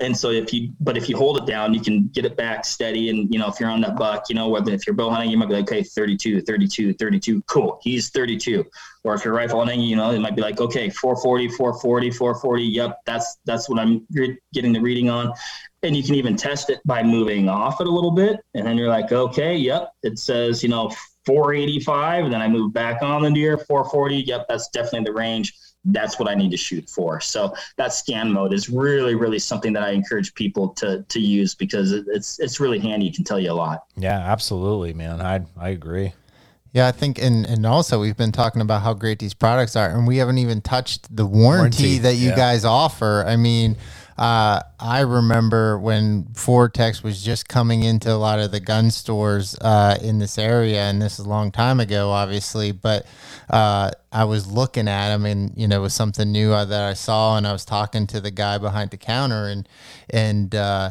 and so if you, but if you hold it down, you can get it back steady. And, you know, if you're on that buck, you know, whether if you're bow hunting, you might be like, okay, 32, 32, 32, cool. He's 32. Or if you're rifle hunting, you know, it might be like, okay, 440, 440, 440. Yep. That's, that's what I'm getting the reading on. And you can even test it by moving off it a little bit. And then you're like, okay, yep. It says, you know, 485. And then I move back on the deer, 440. Yep. That's definitely the range that's what I need to shoot for. So that scan mode is really, really something that I encourage people to to use because it's it's really handy. It can tell you a lot. Yeah, absolutely, man. I I agree. Yeah, I think, and and also we've been talking about how great these products are, and we haven't even touched the warranty, warranty that you yeah. guys offer. I mean, uh, I remember when Vortex was just coming into a lot of the gun stores uh, in this area, and this is a long time ago, obviously. But uh, I was looking at them, and you know, it was something new uh, that I saw, and I was talking to the guy behind the counter, and and uh,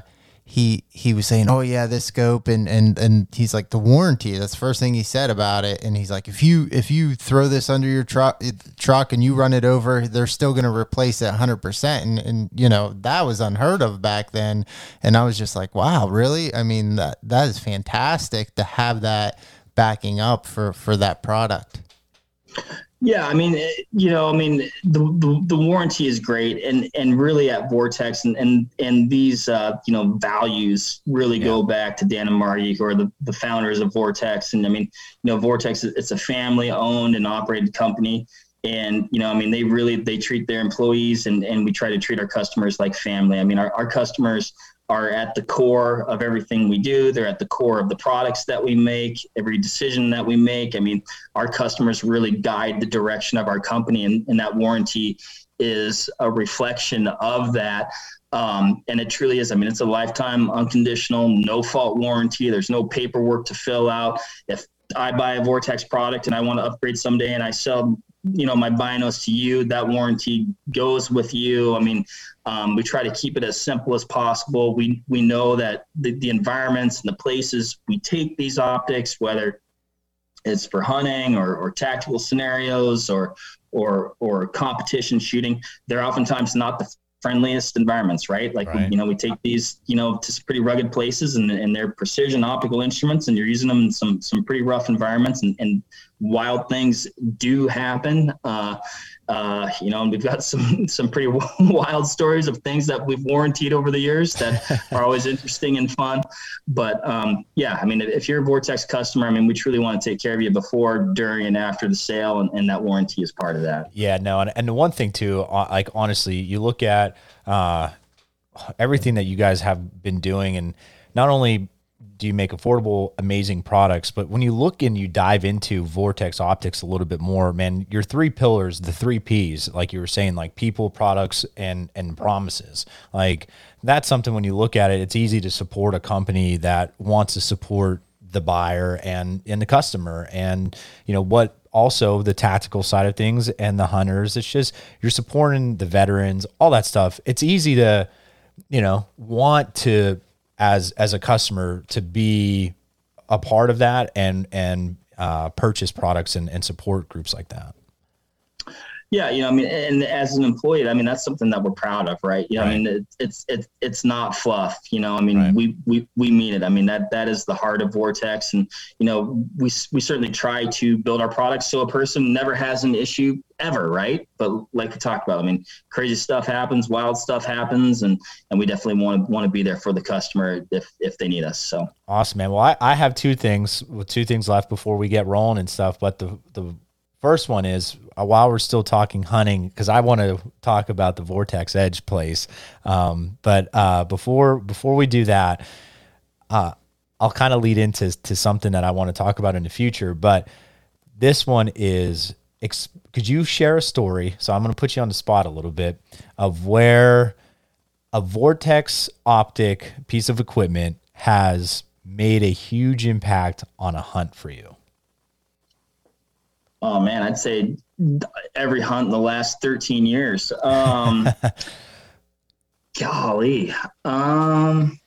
he he was saying, "Oh yeah, this scope," and and and he's like the warranty. That's the first thing he said about it. And he's like, if you if you throw this under your truck truck and you run it over, they're still going to replace it 100. percent And and you know that was unheard of back then. And I was just like, wow, really? I mean that that is fantastic to have that backing up for for that product. Yeah, I mean, you know, I mean, the, the, the warranty is great, and and really at Vortex, and and and these uh, you know values really yeah. go back to Dan and Margie, who are the, the founders of Vortex, and I mean, you know, Vortex it's a family owned and operated company, and you know, I mean, they really they treat their employees, and and we try to treat our customers like family. I mean, our our customers are at the core of everything we do. They're at the core of the products that we make, every decision that we make. I mean, our customers really guide the direction of our company, and, and that warranty is a reflection of that. Um, and it truly is. I mean, it's a lifetime unconditional, no fault warranty. There's no paperwork to fill out. If I buy a Vortex product and I want to upgrade someday and I sell, you know, my binos to you, that warranty goes with you. I mean, um, we try to keep it as simple as possible. We we know that the, the environments and the places we take these optics, whether it's for hunting or, or tactical scenarios or or or competition shooting, they're oftentimes not the friendliest environments, right? Like, right. We, you know, we take these, you know, to pretty rugged places and, and they're precision optical instruments and you're using them in some, some pretty rough environments and, and wild things do happen. Uh, uh, you know, and we've got some some pretty wild stories of things that we've warranted over the years that are always interesting and fun. But um, yeah, I mean, if you're a Vortex customer, I mean, we truly want to take care of you before, during, and after the sale, and, and that warranty is part of that. Yeah, no, and, and the one thing too, uh, like honestly, you look at uh, everything that you guys have been doing, and not only do you make affordable, amazing products? But when you look and you dive into Vortex Optics a little bit more, man, your three pillars, the three P's, like you were saying, like people, products, and and promises. Like that's something when you look at it, it's easy to support a company that wants to support the buyer and and the customer, and you know what also the tactical side of things and the hunters. It's just you're supporting the veterans, all that stuff. It's easy to, you know, want to as as a customer to be a part of that and and uh, purchase products and, and support groups like that. Yeah, you know, I mean, and as an employee, I mean, that's something that we're proud of, right? You know, right. I mean, it's it's it's not fluff. You know, I mean, right. we we we mean it. I mean, that that is the heart of Vortex, and you know, we we certainly try to build our products so a person never has an issue ever, right? But like we talked about, I mean, crazy stuff happens, wild stuff happens, and and we definitely want to want to be there for the customer if if they need us. So awesome, man. Well, I, I have two things, two things left before we get rolling and stuff. But the the First one is uh, while we're still talking hunting, because I want to talk about the Vortex Edge place. Um, but uh, before before we do that, uh, I'll kind of lead into to something that I want to talk about in the future. But this one is, could you share a story? So I'm going to put you on the spot a little bit of where a Vortex optic piece of equipment has made a huge impact on a hunt for you. Oh man, I'd say every hunt in the last 13 years. Um, golly. Um,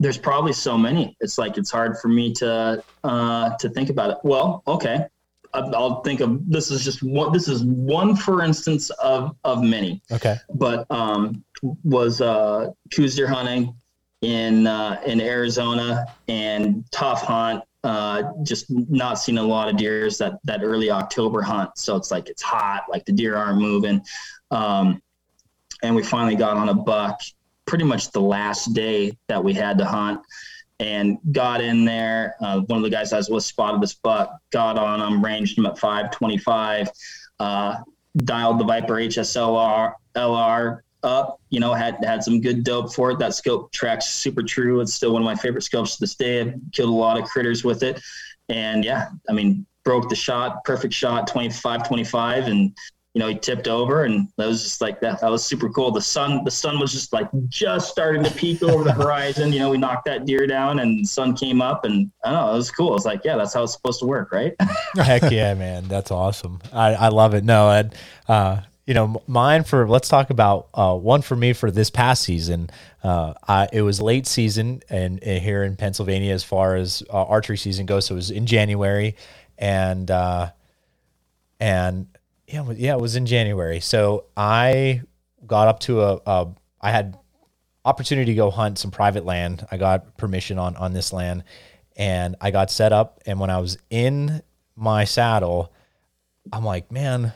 there's probably so many. It's like it's hard for me to uh, to think about it. Well, okay, I'll think of this is just one. This is one, for instance, of of many. Okay, but um, was uh, Coues deer hunting in uh, in Arizona and tough hunt uh, just not seeing a lot of deers that that early October hunt. So it's like it's hot, like the deer aren't moving. Um, and we finally got on a buck pretty much the last day that we had to hunt and got in there. Uh, one of the guys I was with spotted this buck, got on him, ranged him at 525, uh, dialed the Viper HSLR LR up. You know, had had some good dope for it. That scope tracks super true. It's still one of my favorite scopes to this day. I've killed a lot of critters with it, and yeah, I mean, broke the shot, perfect shot, 25, 25, and you know, he tipped over, and that was just like that. That was super cool. The sun, the sun was just like just starting to peek over the horizon. You know, we knocked that deer down, and the sun came up, and I don't know, it was cool. It's like, yeah, that's how it's supposed to work, right? Heck yeah, man, that's awesome. I, I love it. No, and uh, you know, mine for let's talk about uh, one for me for this past season. Uh, I, it was late season and, and, here in Pennsylvania as far as uh, archery season goes. So it was in January, and uh, and yeah, yeah, it was in January. So I got up to a, a I had opportunity to go hunt some private land. I got permission on on this land, and I got set up. And when I was in my saddle, I'm like, man,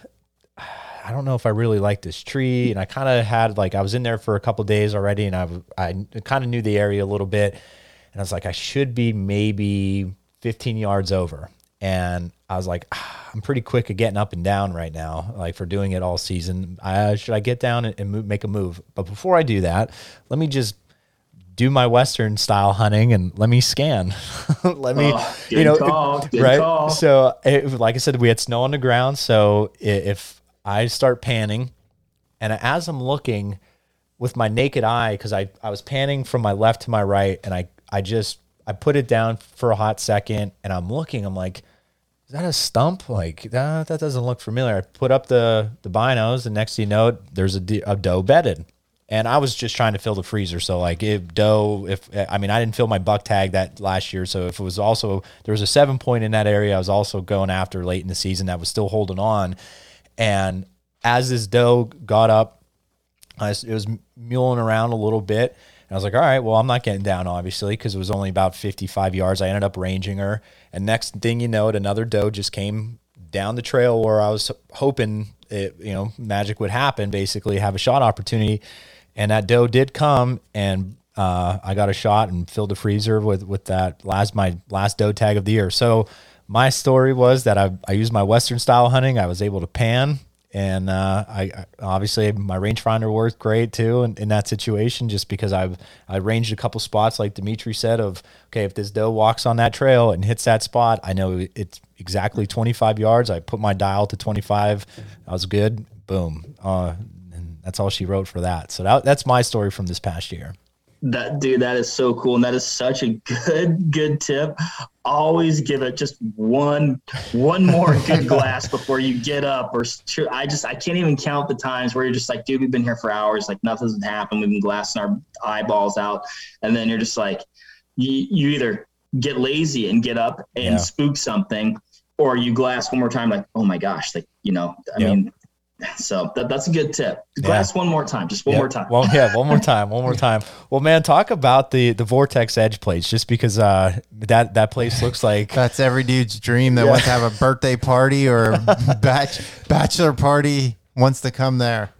I don't know if I really like this tree. And I kind of had like, I was in there for a couple days already and I, I kind of knew the area a little bit. And I was like, I should be maybe 15 yards over. and I was like, ah, I'm pretty quick at getting up and down right now, like for doing it all season. I, should I get down and, move, make a move? But before I do that, let me just do my Western style hunting and let me scan. let me, oh, you know, right. So, it, like I said, we had snow on the ground. So if I start panning, and as I'm looking with my naked eye, because I I was panning from my left to my right, and I I just I put it down for a hot second, and I'm looking. I'm like, is that a stump? Like that that doesn't look familiar. I put up the the binos, and next thing you know, there's a, a doe bedded and I was just trying to fill the freezer. So like if doe, if I mean I didn't fill my buck tag that last year, so if it was also there was a seven point in that area, I was also going after late in the season that was still holding on, and as this doe got up, it was muling around a little bit. And I was like, all right, well, I'm not getting down, obviously, because it was only about 55 yards. I ended up ranging her. And next thing you know, it, another doe just came down the trail where I was hoping it, you know, magic would happen, basically have a shot opportunity and that doe did come and uh, I got a shot and filled the freezer with with that last my last doe tag of the year. So my story was that I I used my western style hunting. I was able to pan, and uh, I, I, obviously my rangefinder worked great too in, in that situation. Just because I've I ranged a couple spots like Dimitri said of okay if this doe walks on that trail and hits that spot, I know it's exactly 25 yards. I put my dial to 25. I was good. Boom. Uh, that's all she wrote for that. So that, that's my story from this past year. That dude, that is so cool, and that is such a good good tip. Always give it just one one more good glass before you get up. Or I just I can't even count the times where you're just like, dude, we've been here for hours, like nothing's happened. We've been glassing our eyeballs out, and then you're just like, you, you either get lazy and get up and yeah. spook something, or you glass one more time, like, oh my gosh, like you know, I yep. mean, so that, that's a good tip. Glass yeah. one more time, just one more time. Well, yeah, one more time, one more time. Well, man, talk about the the Vortex Edge plates, just because uh, that that place looks like that's every dude's dream that yeah. wants to have a birthday party or a batch, bachelor party wants to come there.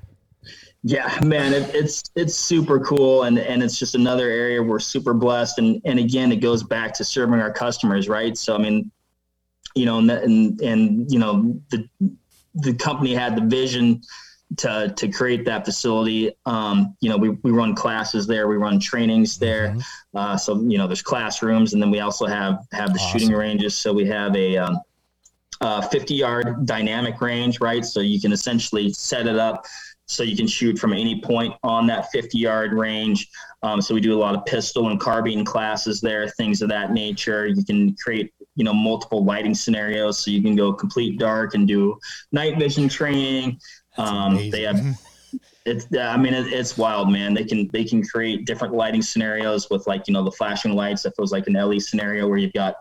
Yeah, man, it, it's it's super cool, and and it's just another area we're super blessed, and and again, it goes back to serving our customers, right? So I mean, you know, and and, and you know the the company had the vision to to create that facility. Um, you know, we, we run classes there, we run trainings there. Mm-hmm. Uh, so you know, there's classrooms, and then we also have have the awesome. shooting ranges. So we have a um, 50 yard dynamic range, right? So you can essentially set it up so you can shoot from any point on that 50 yard range. Um, so we do a lot of pistol and carbine classes there, things of that nature. You can create you know multiple lighting scenarios. So you can go complete dark and do night vision training. Um, they have it's i mean it, it's wild man. They can they can create different lighting scenarios with like you know the flashing lights. If it was like an le scenario where you've got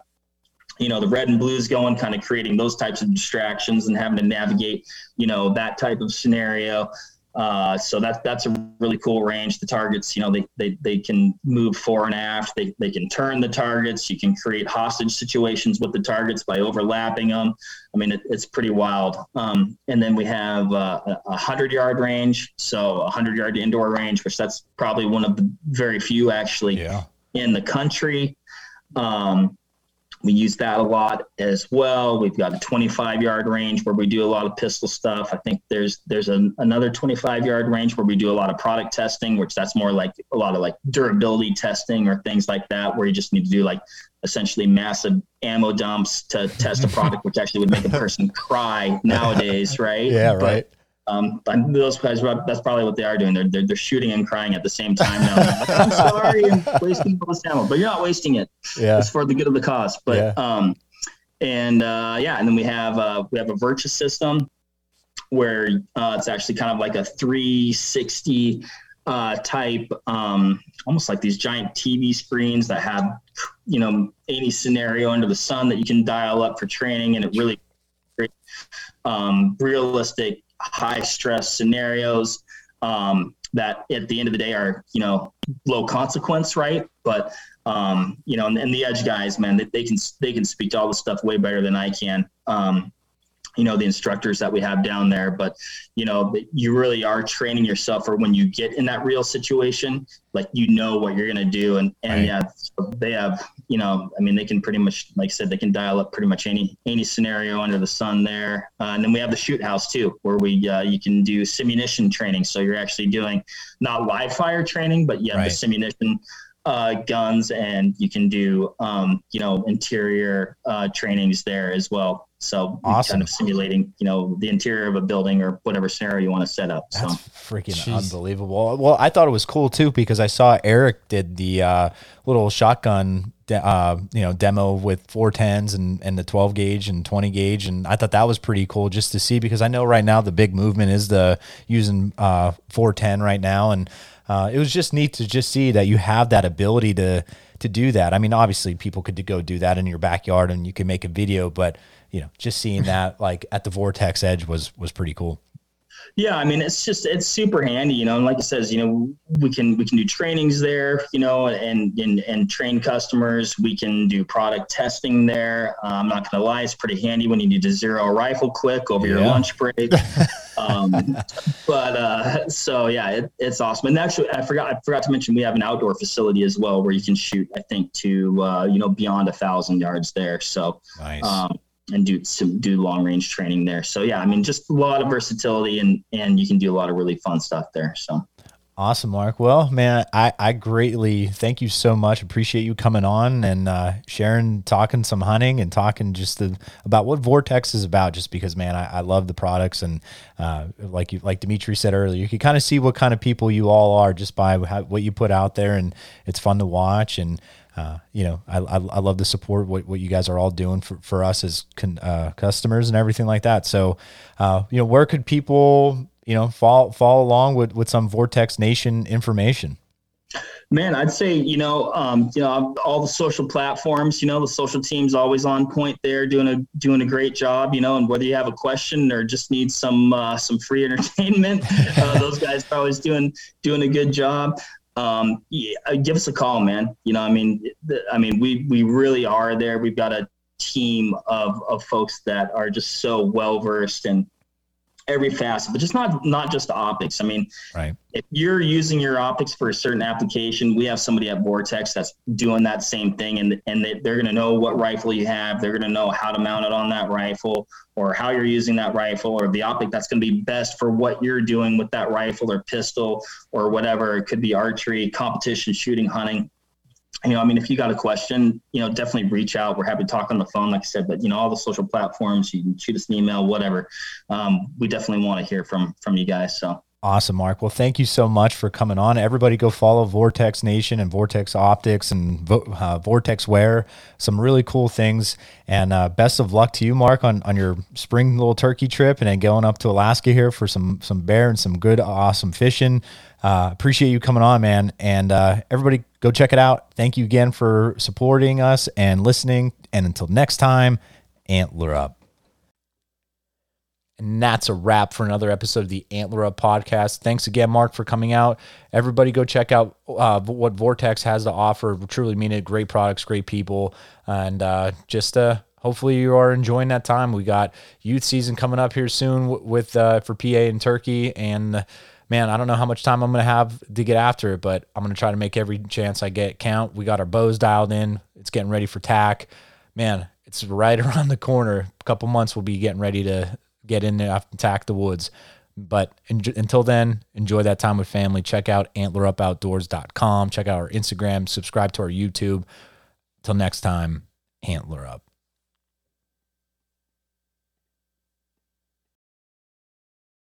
you know the red and blues going kind of creating those types of distractions and having to navigate you know that type of scenario uh, so that's that's a really cool range. The targets, you know, they, they they can move fore and aft. They they can turn the targets. You can create hostage situations with the targets by overlapping them. I mean, it, it's pretty wild. Um, and then we have uh, a hundred yard range, so a hundred yard indoor range, which that's probably one of the very few actually yeah. in the country. Um, we use that a lot as well. We've got a 25 yard range where we do a lot of pistol stuff. I think there's there's an, another 25 yard range where we do a lot of product testing, which that's more like a lot of like durability testing or things like that, where you just need to do like essentially massive ammo dumps to test a product, which actually would make a person cry nowadays, right? Yeah, right. But, um, those guys, that's probably what they are doing. They're, they're, they're shooting and crying at the same time now. I'm sorry, I'm wasting all this ammo, but you're not wasting it. Yeah. It's for the good of the cause. But, yeah. um, and, uh, yeah, and then we have, uh, we have a VirTra system where, uh, it's actually kind of like a 360, uh, type, um, almost like these giant TV screens that have, you know, any scenario under the sun that you can dial up for training. And it really, um, realistic high stress scenarios um, that at the end of the day are you know low consequence right? But um, you know and, and, the edge guys man they, they can they can speak to all this stuff way better than i can. Um, you know the instructors that we have down there but you know you really are training yourself for when you get in that real situation like you know what you're going to do and and right. yeah they have you know i mean they can pretty much like i said they can dial up pretty much any any scenario under the sun there uh, and then we have the shoot house too where we uh, you can do simunition training so you're actually doing not live fire training but you have right. the simunition uh, guns and you can do um, you know interior uh, trainings there as well so awesome. kind of simulating, you know, the interior of a building or whatever scenario you want to set up. That's so freaking Jeez. unbelievable. Well, I thought it was cool too because I saw Eric did the uh, little shotgun, de- uh, you know, demo with 410s and, and the 12 gauge and 20 gauge, and I thought that was pretty cool just to see because I know right now the big movement is the using uh, 410 right now, and uh, it was just neat to just see that you have that ability to to do that. I mean, obviously people could go do that in your backyard and you can make a video, but you know, just seeing that like at the vortex edge was was pretty cool. Yeah, I mean, it's just it's super handy, you know. And like it says, you know, we can we can do trainings there, you know, and and and train customers. We can do product testing there. Uh, I'm not gonna lie, it's pretty handy when you need to zero a rifle quick over yeah. your lunch break. um, but uh, so yeah, it, it's awesome. And actually, I forgot I forgot to mention we have an outdoor facility as well where you can shoot. I think to uh, you know beyond a thousand yards there. So nice. Um, and do some do long range training there. So yeah, I mean, just a lot of versatility and and you can do a lot of really fun stuff there. So. Awesome, Mark. Well, man, I, I greatly thank you so much. Appreciate you coming on and uh, sharing, talking some hunting and talking just the, about what Vortex is about. Just because, man, I, I love the products and uh, like you, like Dimitri said earlier, you can kind of see what kind of people you all are just by how, what you put out there, and it's fun to watch. And uh, you know, I, I, I, love the support what, what you guys are all doing for, for us as con, uh, customers and everything like that. So, uh, you know, where could people, you know, follow, follow along with, with some Vortex Nation information? Man, I'd say you know, um, you know, all the social platforms. You know, the social team's always on point there, doing a doing a great job. You know, and whether you have a question or just need some uh, some free entertainment, uh, those guys are always doing doing a good job um, yeah, uh, give us a call, man. You know, I mean, I mean, we we really are there. We've got a team of of folks that are just so well versed and every facet, but just not not just optics. I mean, right. if you're using your optics for a certain application, we have somebody at Vortex that's doing that same thing, and and they, they're going to know what rifle you have. They're going to know how to mount it on that rifle, or how you're using that rifle, or the optic that's going to be best for what you're doing with that rifle or pistol or whatever. It could be archery, competition, shooting, hunting you know, I mean, if you got a question, you know, definitely reach out. We're happy to talk on the phone, like I said, but you know, all the social platforms, you can shoot us an email, whatever. Um, we definitely want to hear from from you guys. So Awesome, Mark. Well, thank you so much for coming on. Everybody go follow Vortex Nation and Vortex Optics and uh, Vortex Wear. Some really cool things. And uh, best of luck to you, Mark, on, on your spring little turkey trip and then going up to Alaska here for some some bear and some good, awesome fishing. Uh, appreciate you coming on, man. And uh, everybody go check it out. Thank you again for supporting us and listening. And until next time, antler up. And that's a wrap for another episode of the Antler Up podcast. Thanks again, Mark, for coming out. Everybody go check out uh, what Vortex has to offer. We truly mean it. Great products, great people, and uh, just uh, hopefully you are enjoying that time. We got youth season coming up here soon with uh, for PA and Turkey, and man, I don't know how much time I'm going to have to get after it, but I'm going to try to make every chance I get count. We got our bows dialed in. It's getting ready for tack. Man, it's right around the corner. A couple months we'll be getting ready to get in there, attack the woods. But until then, enjoy that time with family. Check out antlerupoutdoors.com. Check out our Instagram. Subscribe to our YouTube. Till next time, Antler Up.